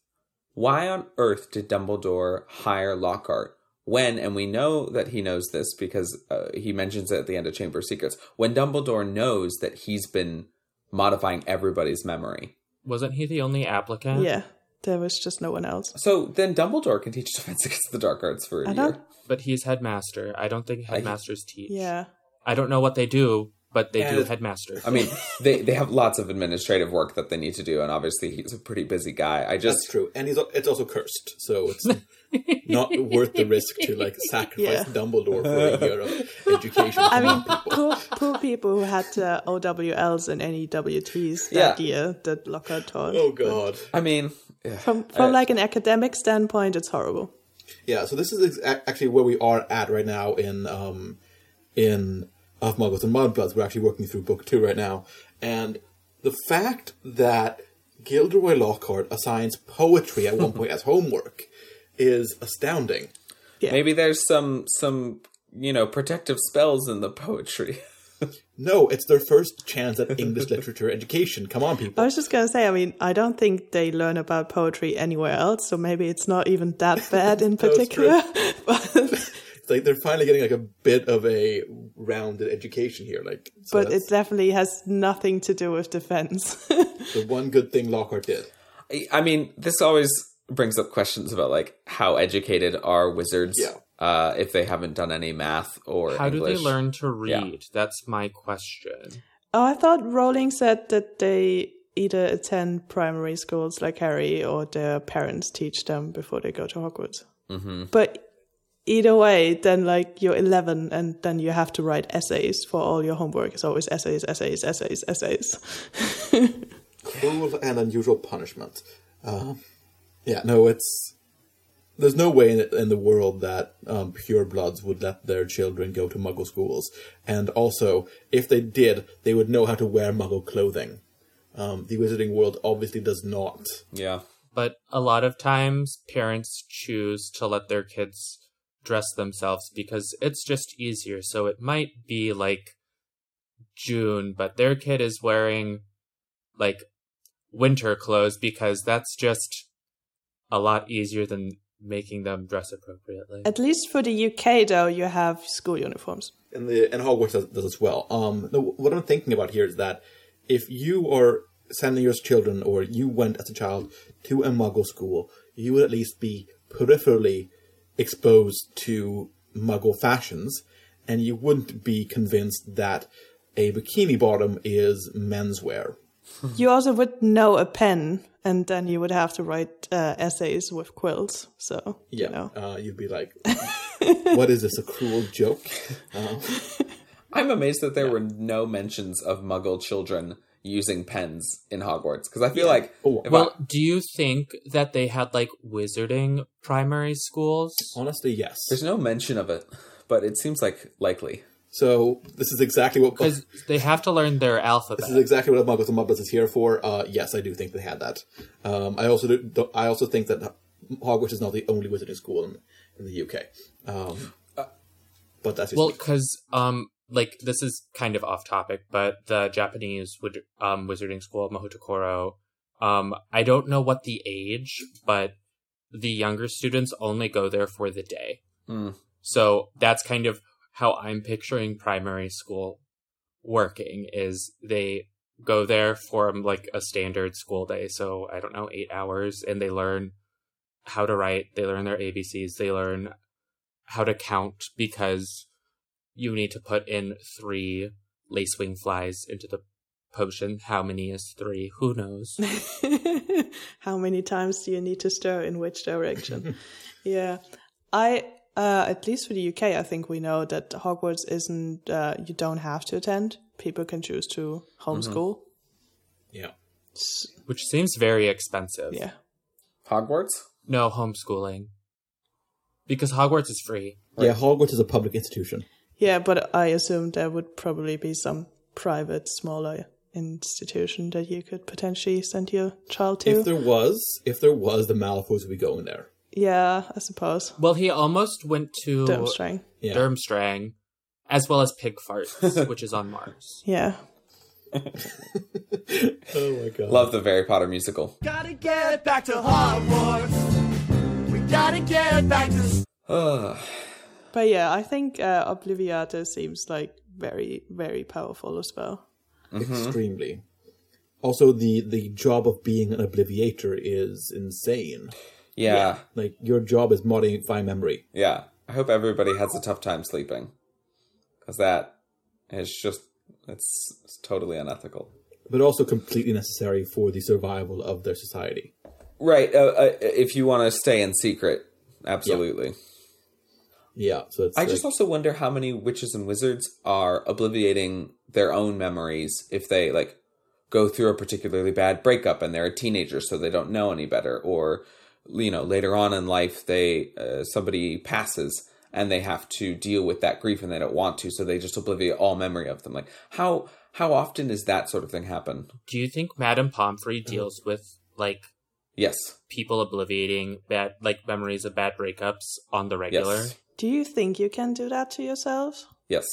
why on earth did Dumbledore hire Lockhart? When, and we know that he knows this because uh, he mentions it at the end of Chamber of Secrets, when Dumbledore knows that he's been modifying everybody's memory. Wasn't he the only applicant? Yeah, there was just no one else. So then Dumbledore can teach Defense Against the Dark Arts for a I year. don't. But he's headmaster. I don't think headmasters teach. Yeah, I don't know what they do, but they do And- headmasters. I mean, they, they have lots of administrative work that they need to do, and obviously he's a pretty busy guy. I just That's true, and he's it's also cursed, so it's not worth the risk to like sacrifice Yeah. Dumbledore for a year of education. I mean, poor, poor people who had uh, OWLs and NEWTs Yeah. that year that Lockhart taught. oh god. I mean, yeah. From from Uh, like an academic standpoint, it's horrible. Yeah, so this is ex- actually where we are at right now in um, in Of Muggles and Mudbloods. We're actually working through book two right now, and the fact that Gilderoy Lockhart assigns poetry at one point as homework is astounding. Yeah. Maybe there's some some you know protective spells in the poetry. No, it's their first chance at English literature education. Come on, people. I was just gonna say, I mean, I don't think they learn about poetry anywhere else, so maybe it's not even that bad in That's particular. It's like they're finally getting like a bit of a rounded education here. Like, so but it definitely has nothing to do with defense. the one good thing Lockhart did. I- I mean, this always brings up questions about like how educated are wizards Yeah. uh, if they haven't done any math or How do they learn to Yeah. read? That's my question. oh, I thought Rowling said that they either attend primary schools like Harry or their parents teach them before they go to Hogwarts. Mm-hmm. But either way, then like you're 11 and then you have to write essays for all your homework. It's always essays, essays, essays, essays. Cruel and unusual punishment. Um, yeah, no, it's there's no way in, in the world that um, purebloods would let their children go to Muggle schools, and also if they did, they would know how to wear Muggle clothing. Um, the Wizarding world obviously does not. Yeah. But a lot of times, parents choose to let their kids dress themselves because it's just easier. So it might be like June, but their kid is wearing like winter clothes because that's just a lot easier than making them dress appropriately. At least for the UK, though, you have school uniforms. and the and Hogwarts does, does as well. Um, no, what I'm thinking about here is that if you are sending your children, or you went as a child to a Muggle school, you would at least be peripherally exposed to Muggle fashions, and you wouldn't be convinced that a bikini bottom is menswear. You also would know a pen, and then you would have to write uh, essays with quills. So, Yeah, you know. uh, you'd be like, "What is this? A cruel joke?" Um, I'm amazed that there were no mentions of Muggle children using pens in Hogwarts because I feel like if well, I- do you think that they had like wizarding primary schools? honestly, yes. there's no mention of it, but it seems like likely. So this is exactly what Because they have to learn their alphabet. This is exactly what Muggles and Muppets is here for. Uh, yes, I do think they had that. Um, I also do, I also think that Hogwarts is not the only wizarding school in, in the UK. Um, but that's just well because um like this is kind of off topic but the japanese would um wizarding school Mahoutokoro um i don't know what the age but the younger students only go there for the day Hmm. so that's kind of how i'm picturing primary school working is they go there for um, like a standard school day so i don't know eight hours and they learn how to write they learn their abcs they learn how to count because you need to put in three lacewing flies into the potion. How many is three? Who knows? How many times do you need to stir in which direction? yeah. I, uh, at least for the UK, I think we know that Hogwarts isn't, uh, you don't have to attend. People can choose to homeschool. yeah. Which seems very expensive. Yeah. Hogwarts? No, homeschooling. Because Hogwarts is free. Yeah, Hogwarts is a public institution. Yeah, but I assume there would probably be some private, smaller institution that you could potentially send your child to. If there was, if there was, the Malfoys would be going there. yeah, I suppose. Well, he almost went to Durmstrang. Yeah. Durmstrang, as well as Pigfart, which is on Mars. Yeah. Oh my god. Love the Harry Potter musical. Gotta get back to Hogwarts. We gotta get back to. Ah. Ugh. But yeah, I think uh, Obliviate seems like very, very powerful as well. Extremely. Also, the the job of being an obliviator is insane. yeah. Like your job is modifying memory. Yeah. I hope everybody has a tough time sleeping. Because that is just, it's, it's totally unethical. but also completely necessary for the survival of their society. Right. Uh, uh, if you want to stay in secret, absolutely. Yeah, so it's I like- just also wonder how many witches and wizards are obliviating their own memories if they like go through a particularly bad breakup and they're a teenager so they don't know any better or you know later on in life they uh, somebody passes and they have to deal with that grief and they don't want to so they just obliviate all memory of them. Like how how often does that sort of thing happen? Do you think Madame Pomfrey deals with like yes. people obliviating bad like memories of bad breakups on the regular? yes Do you think you can do that to yourself? yes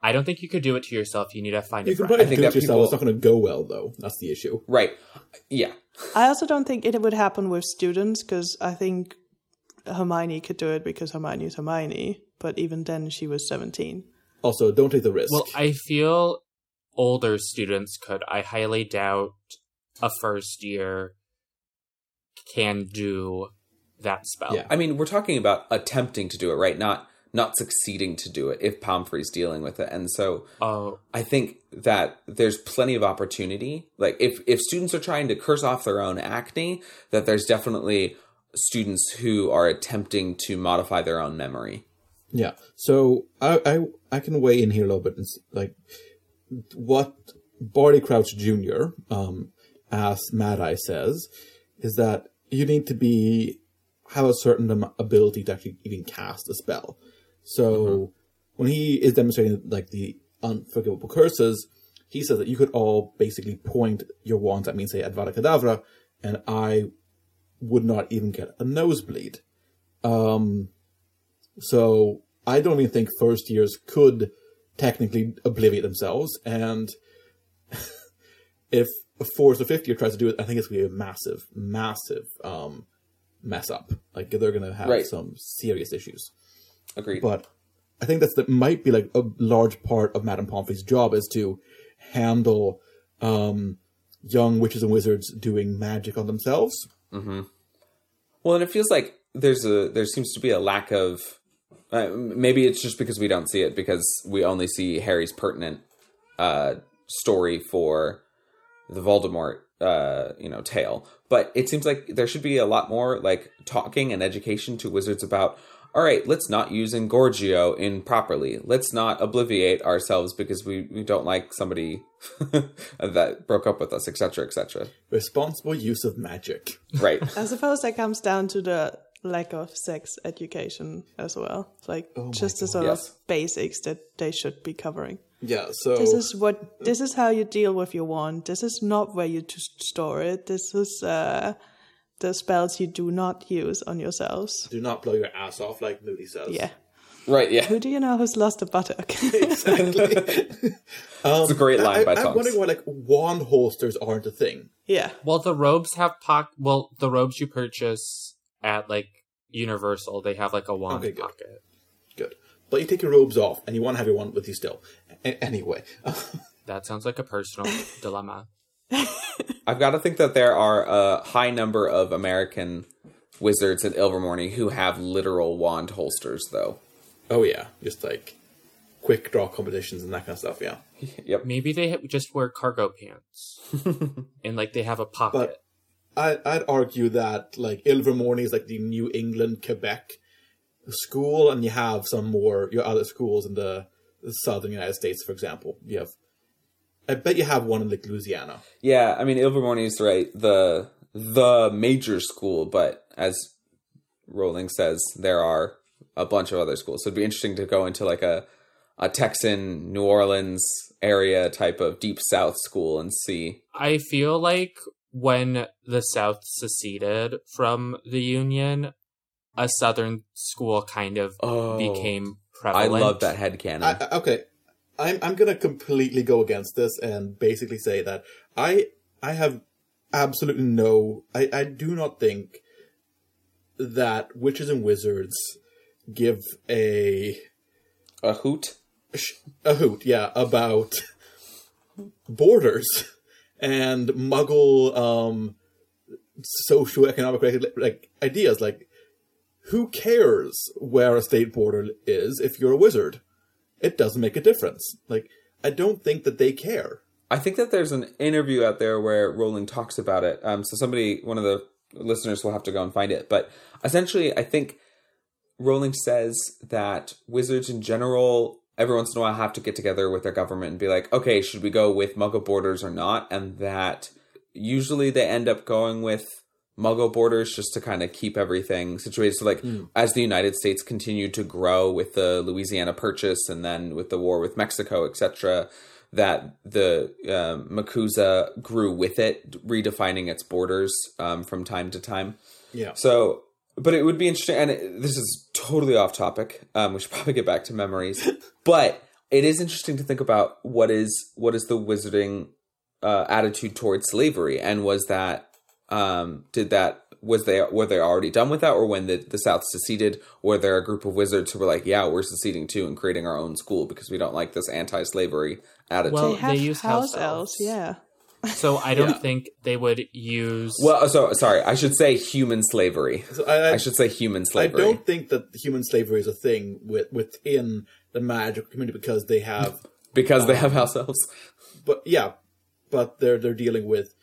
I don't think you could do it to yourself. You need to find You a can friend. probably do it yourself. It's not going to go well, though. That's the issue. Right. Yeah. I also don't think it would happen with students because I think Hermione could do it because Hermione is Hermione, but even then she was 17. Also, don't take the risk. Well, I feel older students could. I highly doubt a first year can do that spell. I mean, we're talking about attempting to do it, right? Not not succeeding to do it if Pomfrey's dealing with it. And so oh. I think that there's plenty of opportunity. Like if if students are trying to curse off their own acne, that there's definitely students who are attempting to modify their own memory. Yeah. So I I, I can weigh in here a little bit. And, s- like what Barty Crouch Jr. Um, as Mad Eye says is that you need to be have a certain ability to actually even cast a spell. So when he is demonstrating like the unforgivable curses, he says that you could all basically point your wands at me and say Avada Kedavra, and I would not even get a nosebleed. Um, so I don't even think first years could technically obliviate themselves. And if a fourth or fifth year tries to do it, I think it's going to be a massive, massive um, mess up. Like they're going to have Right. some serious issues. Agreed. But I think that's that might be like a large part of Madame Pomfrey's job is to handle um, young witches and wizards doing magic on themselves. Mm-hmm. Well, and it feels like there's a there seems to be a lack of. Uh, maybe it's just because we don't see it because we only see Harry's pertinent uh, story for the Voldemort, uh, you know, tale. But it seems like there should be a lot more like talking and education to wizards about. All right, let's not use Engorgio improperly. Let's not obliviate ourselves because we, we don't like somebody that broke up with us, etc., etc. Responsible use of magic. Right. I suppose that comes down to the lack of sex education as well. Like Oh just the God. sort Yes. of basics that they should be covering. Yeah, so this is what this is how you deal with your wand. This is not where you to store it. This is uh, the spells you do not use on yourselves. do not blow your ass off like Moody says. Yeah. Right, yeah. Who do you know who's lost a buttock? Um, It's a great line I, by I'm wondering why like wand holsters aren't a thing. yeah. Well, the robes have pock. Well, the robes you purchase at like Universal, they have like a wand Okay, good. pocket. Good. But you take your robes off and you want to have your wand with you still. A- anyway. That sounds like a personal dilemma. I've got to think that there are a high number of American wizards at Ilvermorny who have literal wand holsters, though. oh yeah, just like quick draw competitions and that kind of stuff, yeah. Yep. Maybe they ha- just wear cargo pants and like they have a pocket. I, I'd argue that like Ilvermorny is like the New England, Quebec school, and you have some more your other schools in the, the southern United States, for example. You have, I bet you have one in like Louisiana. Yeah, I mean Ilvermorny is right, the the major school, but as Rowling says, there are a bunch of other schools. So it'd be interesting to go into like a a Texan, New Orleans area type of deep South school and see. I feel like when the South seceded from the Union, a Southern school kind of Oh, became I love that headcanon. I, I- okay, I'm I'm gonna completely go against this and basically say that I I have absolutely no I I do not think that witches and wizards give a a hoot? A hoot yeah about borders and muggle um socioeconomic like, like ideas like who cares where a state border is if you're a wizard it doesn't make a difference like i don't think that they care I think that there's an interview out there where Rowling talks about it. Um, so somebody, one of the listeners, will have to go and find it. But essentially, I think Rowling says that wizards in general, every once in a while, have to get together with their government and be like, okay, should we go with Muggle borders or not? And that usually they end up going with Muggle borders just to kind of keep everything situated. So, like, as the United States continued to grow with the Louisiana Purchase and then with the war with Mexico, etc., that the um, MACUSA grew with it, redefining its borders um, from time to time. Yeah. So, but it would be interesting, and it, this is totally off topic. Um, we should probably get back to memories. but it is interesting to think about what is what is the wizarding uh, attitude towards slavery, and was that um, did that was they were they already done with that, or when the the South seceded, were there a group of wizards who were like, yeah, we're seceding too and creating our own school because we don't like this anti-slavery attitude? Well, they they use house house elves, yeah. So I don't Yeah. think they would use. well, so sorry, I should say human slavery. I, I should say human slavery. I don't think that human slavery is a thing with, within the magic community because they have because they um, have house elves. But yeah, but they're they're dealing with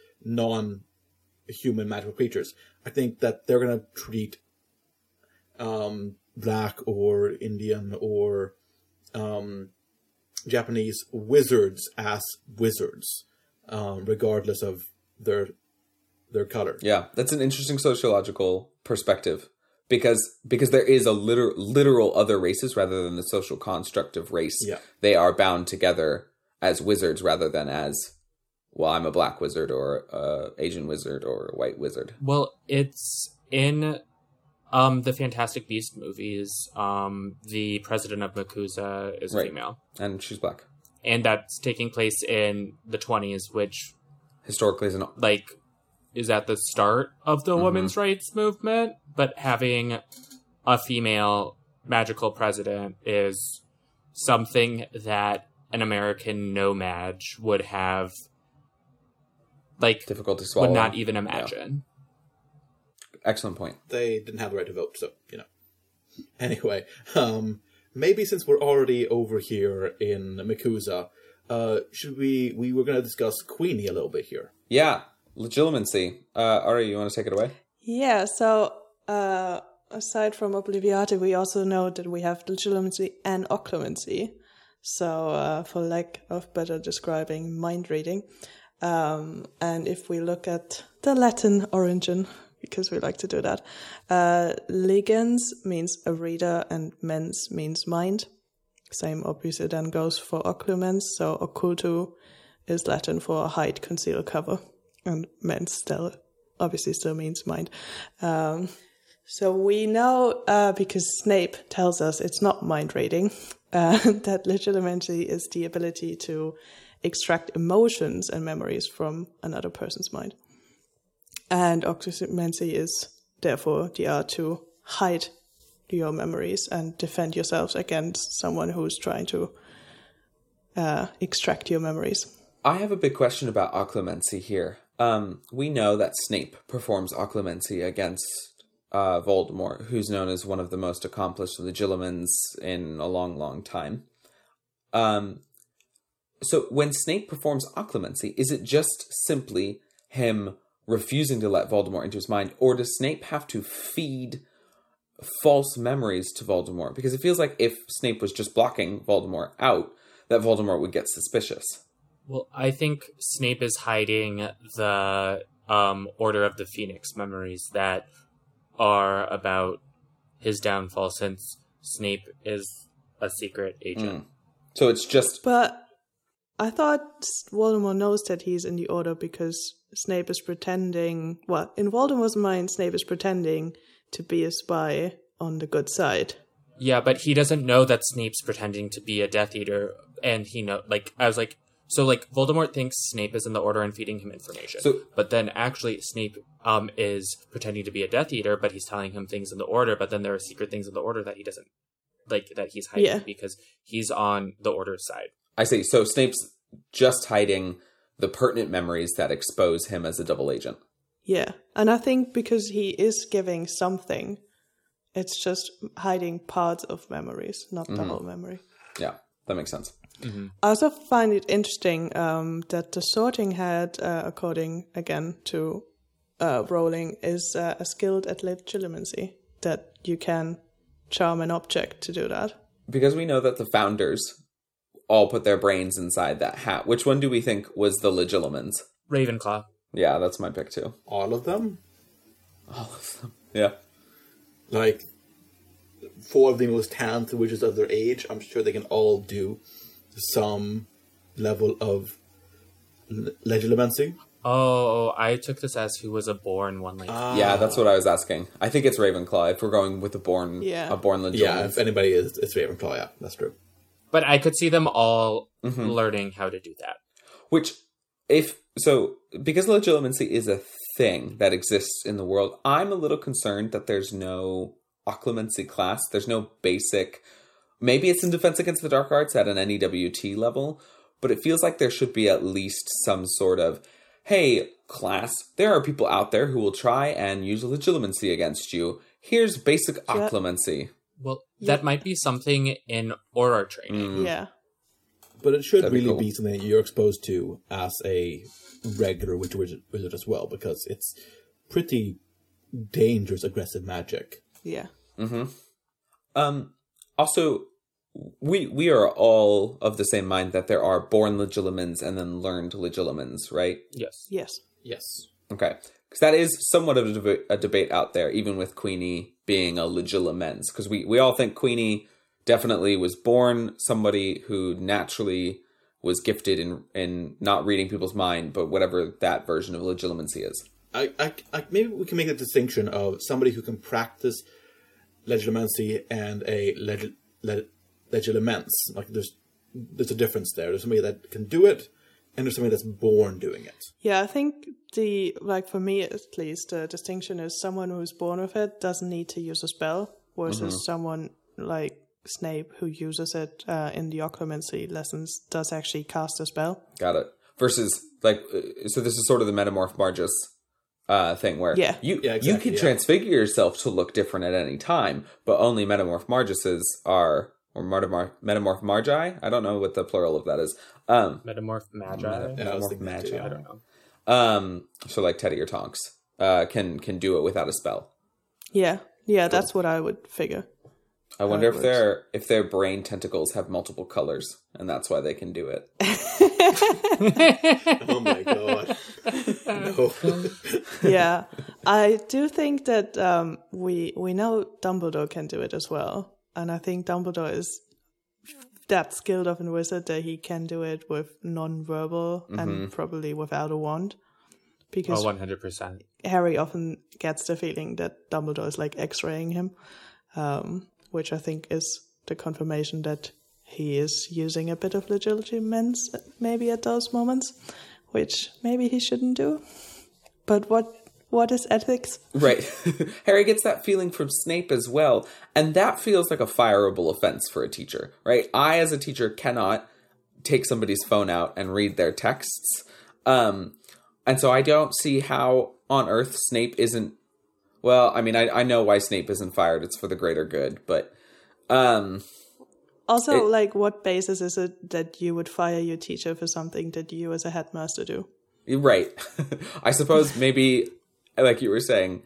non-human magical creatures. I think that they're going to treat um, black or Indian or um, Japanese wizards as wizards, um, regardless of their their color. Yeah, that's an interesting sociological perspective because because there is a literal literal other races rather than the social construct of race. Yeah. They are bound together as wizards rather than as well, I'm a black wizard or a Asian wizard or a white wizard. Well, it's in um the Fantastic Beast movies. Um, the president of MACUSA is Right. female, And she's black. and that's taking place in the twenties, which Historically is an like is at the start of the Mhm. women's rights movement. But having a female magical president is something that an American No-Maj would have like difficult to swallow. would not even imagine. Excellent point. they didn't have the right to vote, so you know. Anyway, um, maybe since we're already over here in MACUSA, uh, should we? We were going to discuss Queenie a little bit here. Yeah, legilimency. Uh, Ari, you want to take it away? Yeah, so uh, aside from Obliviate, we also know that we have legilimency and occlumency. So, uh, for lack of better describing, mind reading. Um, and if we look at the Latin origin, because we like to do that, uh, legens means a reader and mens means mind. Same obviously then goes for occlumens. So, occultu is Latin for hide, conceal, cover. And mens still obviously still means mind. Um, so we know uh, because Snape tells us it's not mind reading uh, that legilimency is the ability to extract emotions and memories from another person's mind, and occlumency is therefore the art to hide your memories and defend yourselves against someone who's trying to uh, extract your memories. I have a big question about occlumency here. Um, we know that Snape performs occlumency against uh, Voldemort, who's known as one of the most accomplished legilimens in a long, long time. Um, so when Snape performs occlumency, is it just simply him refusing to let Voldemort into his mind, or does Snape have to feed false memories to Voldemort? Because it feels like if Snape was just blocking Voldemort out, that Voldemort would get suspicious. Well, I think Snape is hiding the um, Order of the Phoenix memories that are about his downfall, since Snape is a secret agent. So it's just But I thought Voldemort knows that he's in the Order because Snape is pretending. Well, in Voldemort's mind, Snape is pretending to be a spy on the good side. Yeah, but he doesn't know that Snape's pretending to be a Death Eater, and he know like I was like, so like Voldemort thinks Snape is in the Order and feeding him information, So- but then actually Snape um is pretending to be a Death Eater, but he's telling him things in the Order, but then there are secret things in the Order that he doesn't like that he's hiding Yeah. because he's on the Order's side. I see. So Snape's just hiding the pertinent memories that expose him as a double agent. Yeah, and I think because he is giving something, it's just hiding parts of memories, not the Mhm. whole memory. Yeah, that makes sense. I also find it interesting um, that the sorting hat, uh, according again to uh, Rowling, is uh, skilled at legilimency. That you can charm an object to do that. Because we know that the founders all put their brains inside that hat. Which one do we think was the Legilimens? Ravenclaw. Yeah, that's my pick too. All of them, All of them. Yeah. like four of the most talented witches of their age. I'm sure they can all do some level of le- legilimency. Oh, I took this as who was a born one like ah. Yeah, that's what I was asking. I think it's Ravenclaw if we're going with a born Yeah. a born Legilimens. Yeah, if anybody is, it's Ravenclaw. Yeah, that's true. But I could see them all Mhm. learning how to do that. Which, if so, because legilimency is a thing that exists in the world, I'm a little concerned that there's no occlumency class. There's no basic. Maybe it's in Defense Against the Dark Arts at an NEWT level, but it feels like there should be at least some sort of, hey, class, there are people out there who will try and use legilimency against you. Here's basic Yeah. occlumency. Well, that might be something in Auror training. Yeah. But it should That'd be really cool. be something that you're exposed to as a regular witch wizard, wizard as well, because it's pretty dangerous, aggressive magic. Yeah. Mm-hmm. Um. Also, we we are all of the same mind that there are born legilimens and then learned legilimens, right? Yes. Yes. Yes. Okay. Because that is somewhat of a, deba- a debate out there, even with Queenie being a legilimens. Because we, we all think Queenie definitely was born somebody who naturally was gifted in, in not reading people's mind, but whatever that version of legilimency is. I, I, I, maybe we can make a distinction of somebody who can practice legilimency and a leg, leg, legilimens. Like there's there's a difference there. There's somebody that can do it, and there's somebody that's born doing it. Yeah, I think the like for me at least the distinction is someone who's born with it doesn't need to use a spell versus Mhm. someone like Snape who uses it uh, in the occlumency lessons does actually cast a spell. Got it. Versus, like, uh, so this is sort of the Metamorphmagus uh, thing where Yeah. you Yeah, you can yeah. transfigure yourself to look different at any time, but only Metamorphmaguses are or metamorph Metamorphmagi. I don't know what the plural of that is. Um, Metamorph magi. Yeah, metamorph thinking that magi. too. I don't know. Um, so like Teddy or Tonks uh, can can do it without a spell. Yeah, yeah, that's what I would figure. I wonder it if their if their brain tentacles have multiple colors, and that's why they can do it. Oh my god! no. yeah, I do think that um, we we know Dumbledore can do it as well, and I think Dumbledore is that skilled of a wizard that he can do it with non-verbal and probably without a wand, because Oh, 100%. Harry often gets the feeling that Dumbledore is like X-raying him, um, which I think is the confirmation that he is using a bit of legilimens maybe at those moments, which maybe he shouldn't do. But what what is ethics? Right. Harry gets that feeling from Snape as well. And that feels like a fireable offense for a teacher, right? I, as a teacher, cannot take somebody's phone out and read their texts. Um, and so I don't see how on earth Snape isn't. Well, I mean, I, I know why Snape isn't fired. It's for the greater good. But um, Also, It- like, what basis is it that you would fire your teacher for something that you as a headmaster do? Right. I suppose maybe, like you were saying,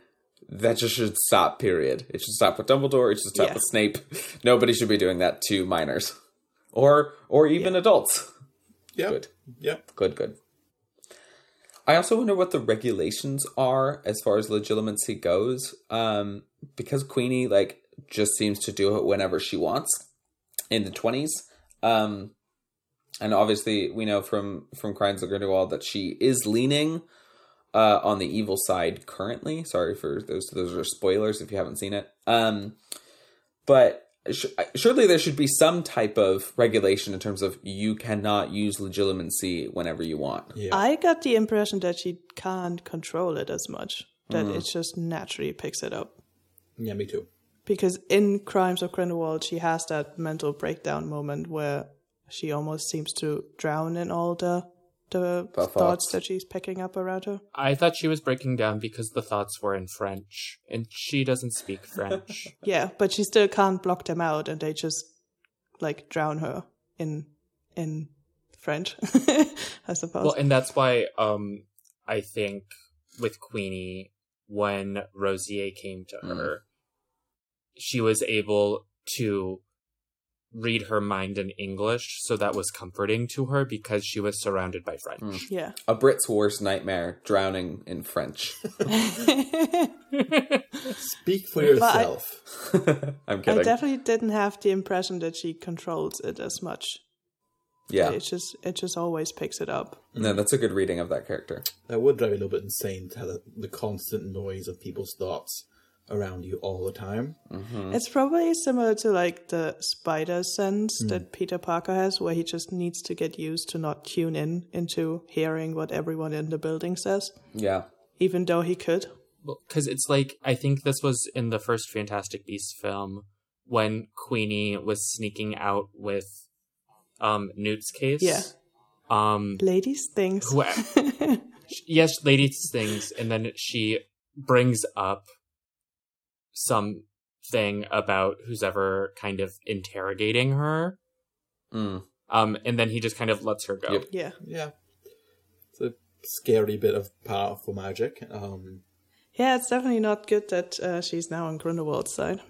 that just should stop, period. It should stop with Dumbledore, it should stop Yeah. with Snape. Nobody should be doing that to minors. Or or even adults. Yeah. Good. Yeah. Good, good. I also wonder what the regulations are as far as legilimency goes. Um, because Queenie like just seems to do it whenever she wants in the twenties. Um, and obviously we know from from Crimes of Grindelwald that she is leaning uh, on the evil side currently. Sorry for those those are spoilers if you haven't seen it. Um, but sh- surely there should be some type of regulation in terms of you cannot use legilimency whenever you want. Yeah. I got the impression that she can't control it as much, that Mm. it just naturally picks it up. yeah, me too. Because in Crimes of Grindelwald, she has that mental breakdown moment where she almost seems to drown in all the the The thoughts. thoughts. that she's picking up around her. I thought she was breaking down because the thoughts were in French, and she doesn't speak French. Yeah, but she still can't block them out, and they just like drown her in in French, I suppose. well, and that's why um, I think with Queenie, when Rosier came to Mm. her, she was able to read her mind in English, so that was comforting to her because she was surrounded by French. Mm. yeah. A Brit's worst nightmare: drowning in French. Speak for But I- yourself. I'm kidding. I definitely didn't have the impression that she controls it as much. yeah, It just it just always picks it up. no, that's a good reading of that character. That would drive me a little bit insane to have the, the constant noise of people's thoughts around you all the time. Mm-hmm. It's probably similar to like the spider sense Mm. that Peter Parker has, where he just needs to get used to not tune in into hearing what everyone in the building says, Yeah. even though he could. because it's like I think this was in the first Fantastic Beasts film when Queenie was sneaking out with um Newt's case. Yeah. Um Ladies things. who, yes, ladies things, and then she brings up something about who's ever kind of interrogating her. Mm. Um, and then he just kind of lets her go. Yeah. Yeah. It's a scary bit of powerful magic. Um, Yeah, it's definitely not good that uh, she's now on Grindelwald's side.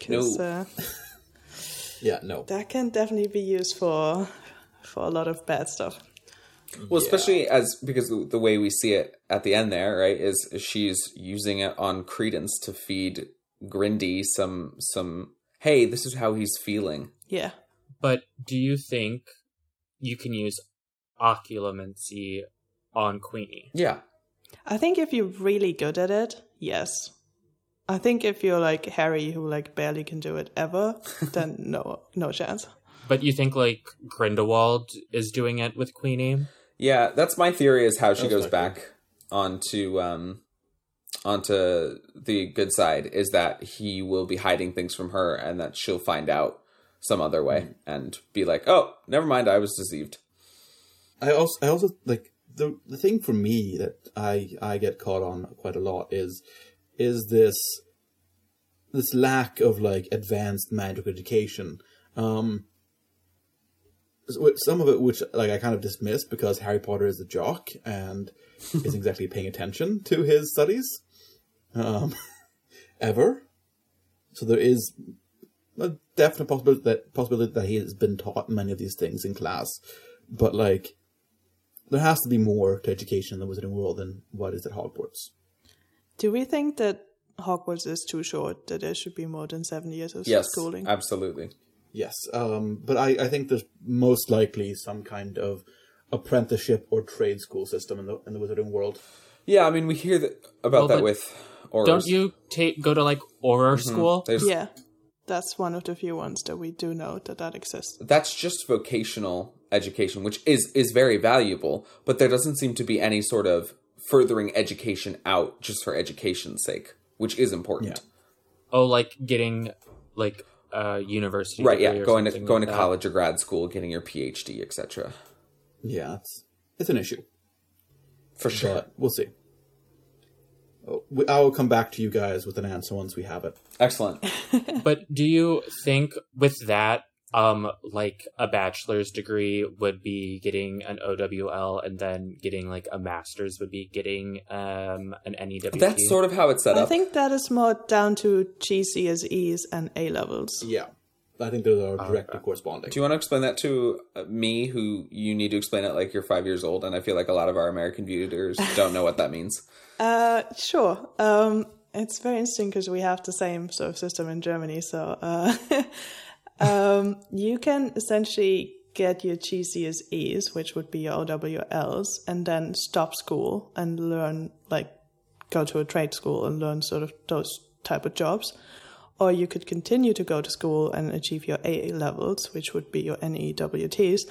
'Cause, No. uh, yeah, no. that can definitely be used for for a lot of bad stuff. Well, especially as because the- the way we see it at the end there, right, is she's using it on Credence to feed Grindy some some. Hey, this is how he's feeling. Yeah. But do you think you can use occlumency on Queenie? Yeah. I think if you're really good at it, yes. I think if you're like Harry, who like barely can do it ever, then no, no chance. But you think like Grindelwald is doing it with Queenie? Yeah, that's my theory. Is how she That's goes my back onto um onto the good side. Is that he will be hiding things from her, and that she'll find out some other way and be like, "Oh, never mind, I was deceived." I also, I also like the the thing for me that I I get caught on quite a lot is is this this lack of like advanced magic education. Um, some of it which like I kind of dismiss because Harry Potter is a jock and isn't exactly paying attention to his studies, um, ever. So there is a definite possibility that possibility that he has been taught many of these things in class, but like there has to be more to education in the Wizarding world than what is at Hogwarts. Do we think that Hogwarts is too short? That there should be more than seven years of Yes, schooling? absolutely. Yes, um, but I, I think there's most likely some kind of apprenticeship or trade school system in the in the Wizarding world. Yeah, I mean, we hear that about Well, that with Aurors. Don't you take go to like Auror Mhm. school? There's- Yeah, that's one of the few ones that we do know that that exists. that's just vocational education, which is is very valuable, but there doesn't seem to be any sort of furthering education out just for education's sake, which is important. Oh, like getting like a university, Right, yeah, going to going like to that. college or grad school, getting your PhD, etc. Yeah, it's it's an issue for sure. But we'll see. Oh, I will come back to you guys with an answer once we have it. Excellent. but do you think with that, um, like a bachelor's degree would be getting an OWL, and then getting like a master's would be getting um an NEWT? That's sort of how it's set up. I think that is more down to GCSEs and A levels. Yeah, I think those are directly corresponding. Do you want to explain that to uh, me, who you need to explain it like you're five years old, and I feel like a lot of our American viewers don't know what that means. Uh, sure. Um, it's very interesting because we have the same sort of system in Germany. So, uh, um, you can essentially get your GCSEs, which would be your OWLs, and then stop school and learn, like, go to a trade school and learn sort of those type of jobs. Or you could continue to go to school and achieve your A levels, which would be your NEWTs,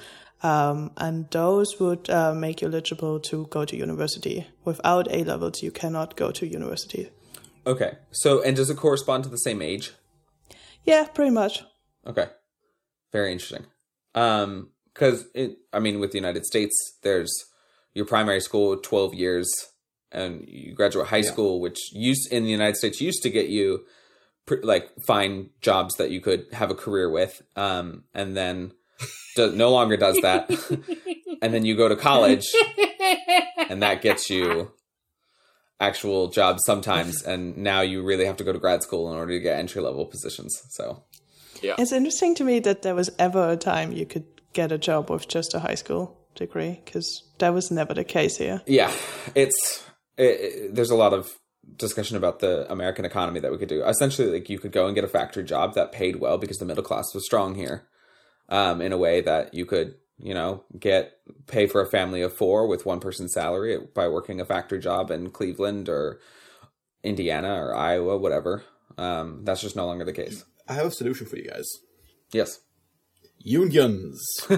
um, and those would uh, make you eligible to go to university. Without A levels, you cannot go to university. Okay, so and does it correspond to the same age? Yeah, pretty much. Okay. Very interesting. Um, cause it, I mean, with the United States, there's your primary school, 12 years, and you graduate high Yeah. school, which used in the United States used to get you like find jobs that you could have a career with. Um, and then do, no longer does that. and then you go to college and that gets you actual jobs sometimes. And now you really have to go to grad school in order to get entry level positions. So yeah. It's interesting to me that there was ever a time you could get a job with just a high school degree, because that was never the case here. Yeah, it's it, it- there's a lot of discussion about the American economy that we could do. Essentially, like you could go and get a factory job that paid well because the middle class was strong here, um, in a way that you could you know get pay for a family of four with one person's salary by working a factory job in Cleveland or Indiana or Iowa, whatever. Um, that's just no longer the case. I have a solution for you guys. Yes. Unions.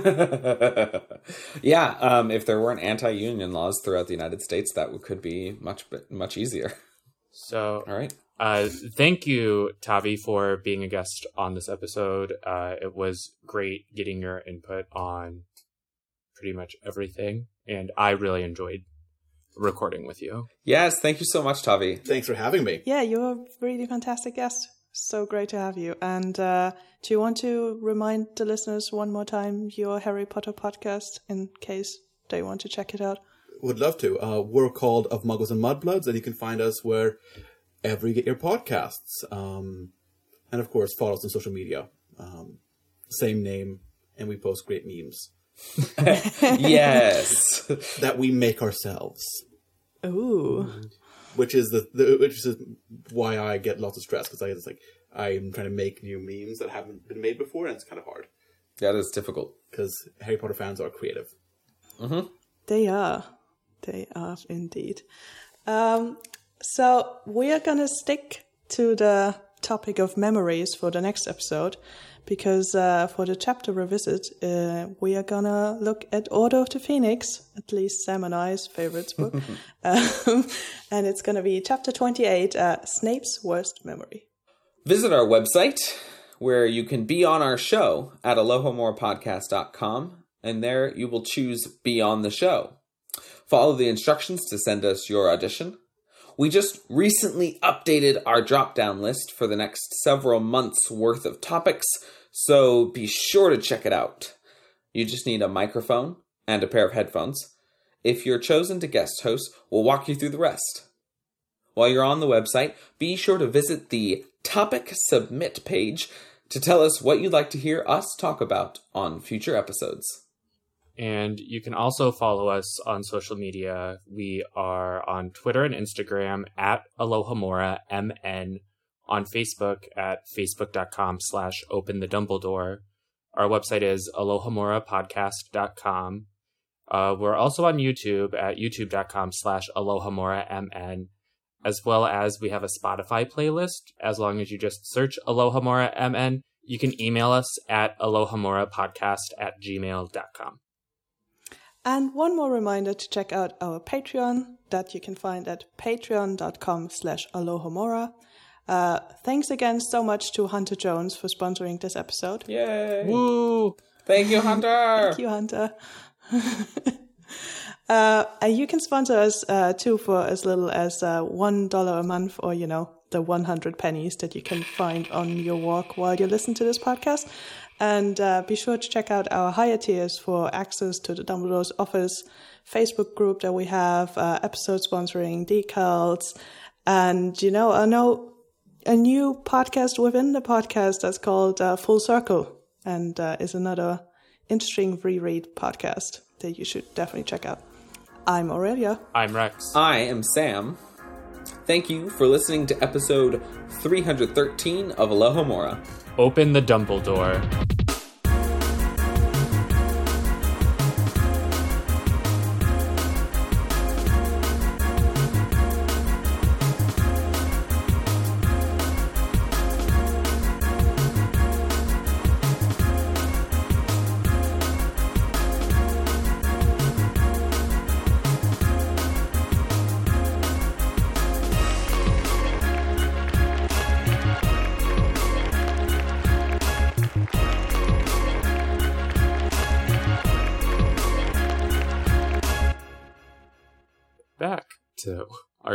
yeah, um, if there weren't anti-union laws throughout the United States, that would- could be much much easier. So, all right. Uh, thank you, Tavi, for being a guest on this episode. Uh, it was great getting your input on pretty much everything, and I really enjoyed recording with you. Yes, thank you so much, Tavi. Thanks for having me. Yeah, you're a really fantastic guest. So great to have you. And uh, do you want to remind the listeners one more time your Harry Potter podcast in case they want to check it out? Would love to. Uh, we're called Of Muggles and Mudbloods, and you can find us wherever you get your podcasts. Um, and of course, follow us on social media. Um, same name, and we post great memes. yes. that we make ourselves. Ooh. Which is the, the which is why I get lots of stress because I it's like I'm trying to make new memes that haven't been made before, and it's kind of hard. Yeah, That is difficult because Harry Potter fans are creative. Mm-hmm. They are. They are indeed. Um, so we are going to stick to the topic of memories for the next episode because uh, for the chapter revisit, uh, we are going to look at Order of the Phoenix, at least Sam and I's favorites book. um, and it's going to be chapter 28, uh, Snape's Worst Memory. Visit our website where you can be on our show at alohomorapodcast.com, and there you will choose Be on the Show. Follow the instructions to send us your audition. We just recently updated our drop down list for the next several months worth of topics, so be sure to check it out. You just need a microphone and a pair of headphones. If you're chosen to guest host, we'll walk you through the rest. While you're on the website, be sure to visit the topic submit page to tell us what you'd like to hear us talk about on future episodes. And you can also follow us on social media. We are on Twitter and Instagram at Alohomora MN, on Facebook at facebook.com slash open the Dumbledore. Our website is alohomorapodcast.com. Uh, we're also on YouTube at youtube.com slash alohomora MN, as well as we have a Spotify playlist. As long as you just search Alohomora MN, you can email us at alohomorapodcast at gmail.com. And one more reminder to check out our Patreon that you can find at patreon.com slash alohomora. Uh, thanks again so much to Hunter Jones for sponsoring this episode. Yay! Woo! Thank you, Hunter! Thank you, Hunter. uh, and you can sponsor us uh, too for as little as uh, $1 a month or, you know, the 100 pennies that you can find on your walk while you listen to this podcast. And uh, be sure to check out our higher tiers for access to the Dumbledore's Office Facebook group that we have, uh, episode sponsoring, decals, and, you know, I know a new podcast within the podcast that's called uh, Full Circle and uh, is another interesting reread podcast that you should definitely check out. I'm Aurelia. I'm Rex. I am Sam. Thank you for listening to episode 313 of Alohomora. Open the Dumbledore.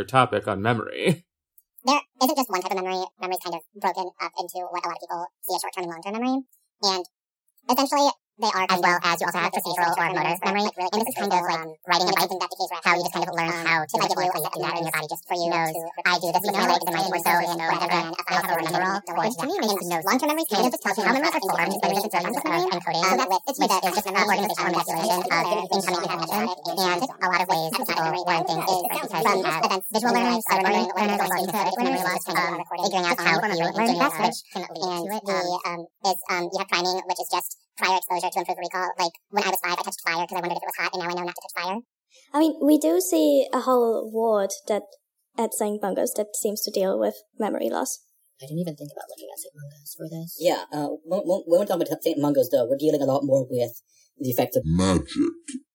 Topic on memory. there isn't just one type of memory. Memory is kind of broken up into what a lot of people see as short-term and long-term memory. And essentially, they are as well as you also have procedural or motor memory. And this is kind of like writing a bike, how you just kind of learn how to like do and do that in your body just for you know, I do this with my legs and my torso and whatever, and I also remember all. Which to me makes no long-term memory kind of just tells you how memories are formed, but it's very important of encoding, which is just an organization or manipulation of incoming information. And a lot of ways people learn things is because we have visual learners, learners, or auditory learners, which kind of figuring out how you learn best, which can lead to it. The um, is um, you have priming, which is just prior exposure to improve recall. Like when I was five, I touched fire because I wondered if it was hot, and now I know not to touch fire. I mean, we do see a whole ward that at St. Mungo's that seems to deal with memory loss. I didn't even think about looking at St. Mungo's for this. Yeah, uh, when, when when we're talking about St. Mungo's, though, we're dealing a lot more with the effects of Magic.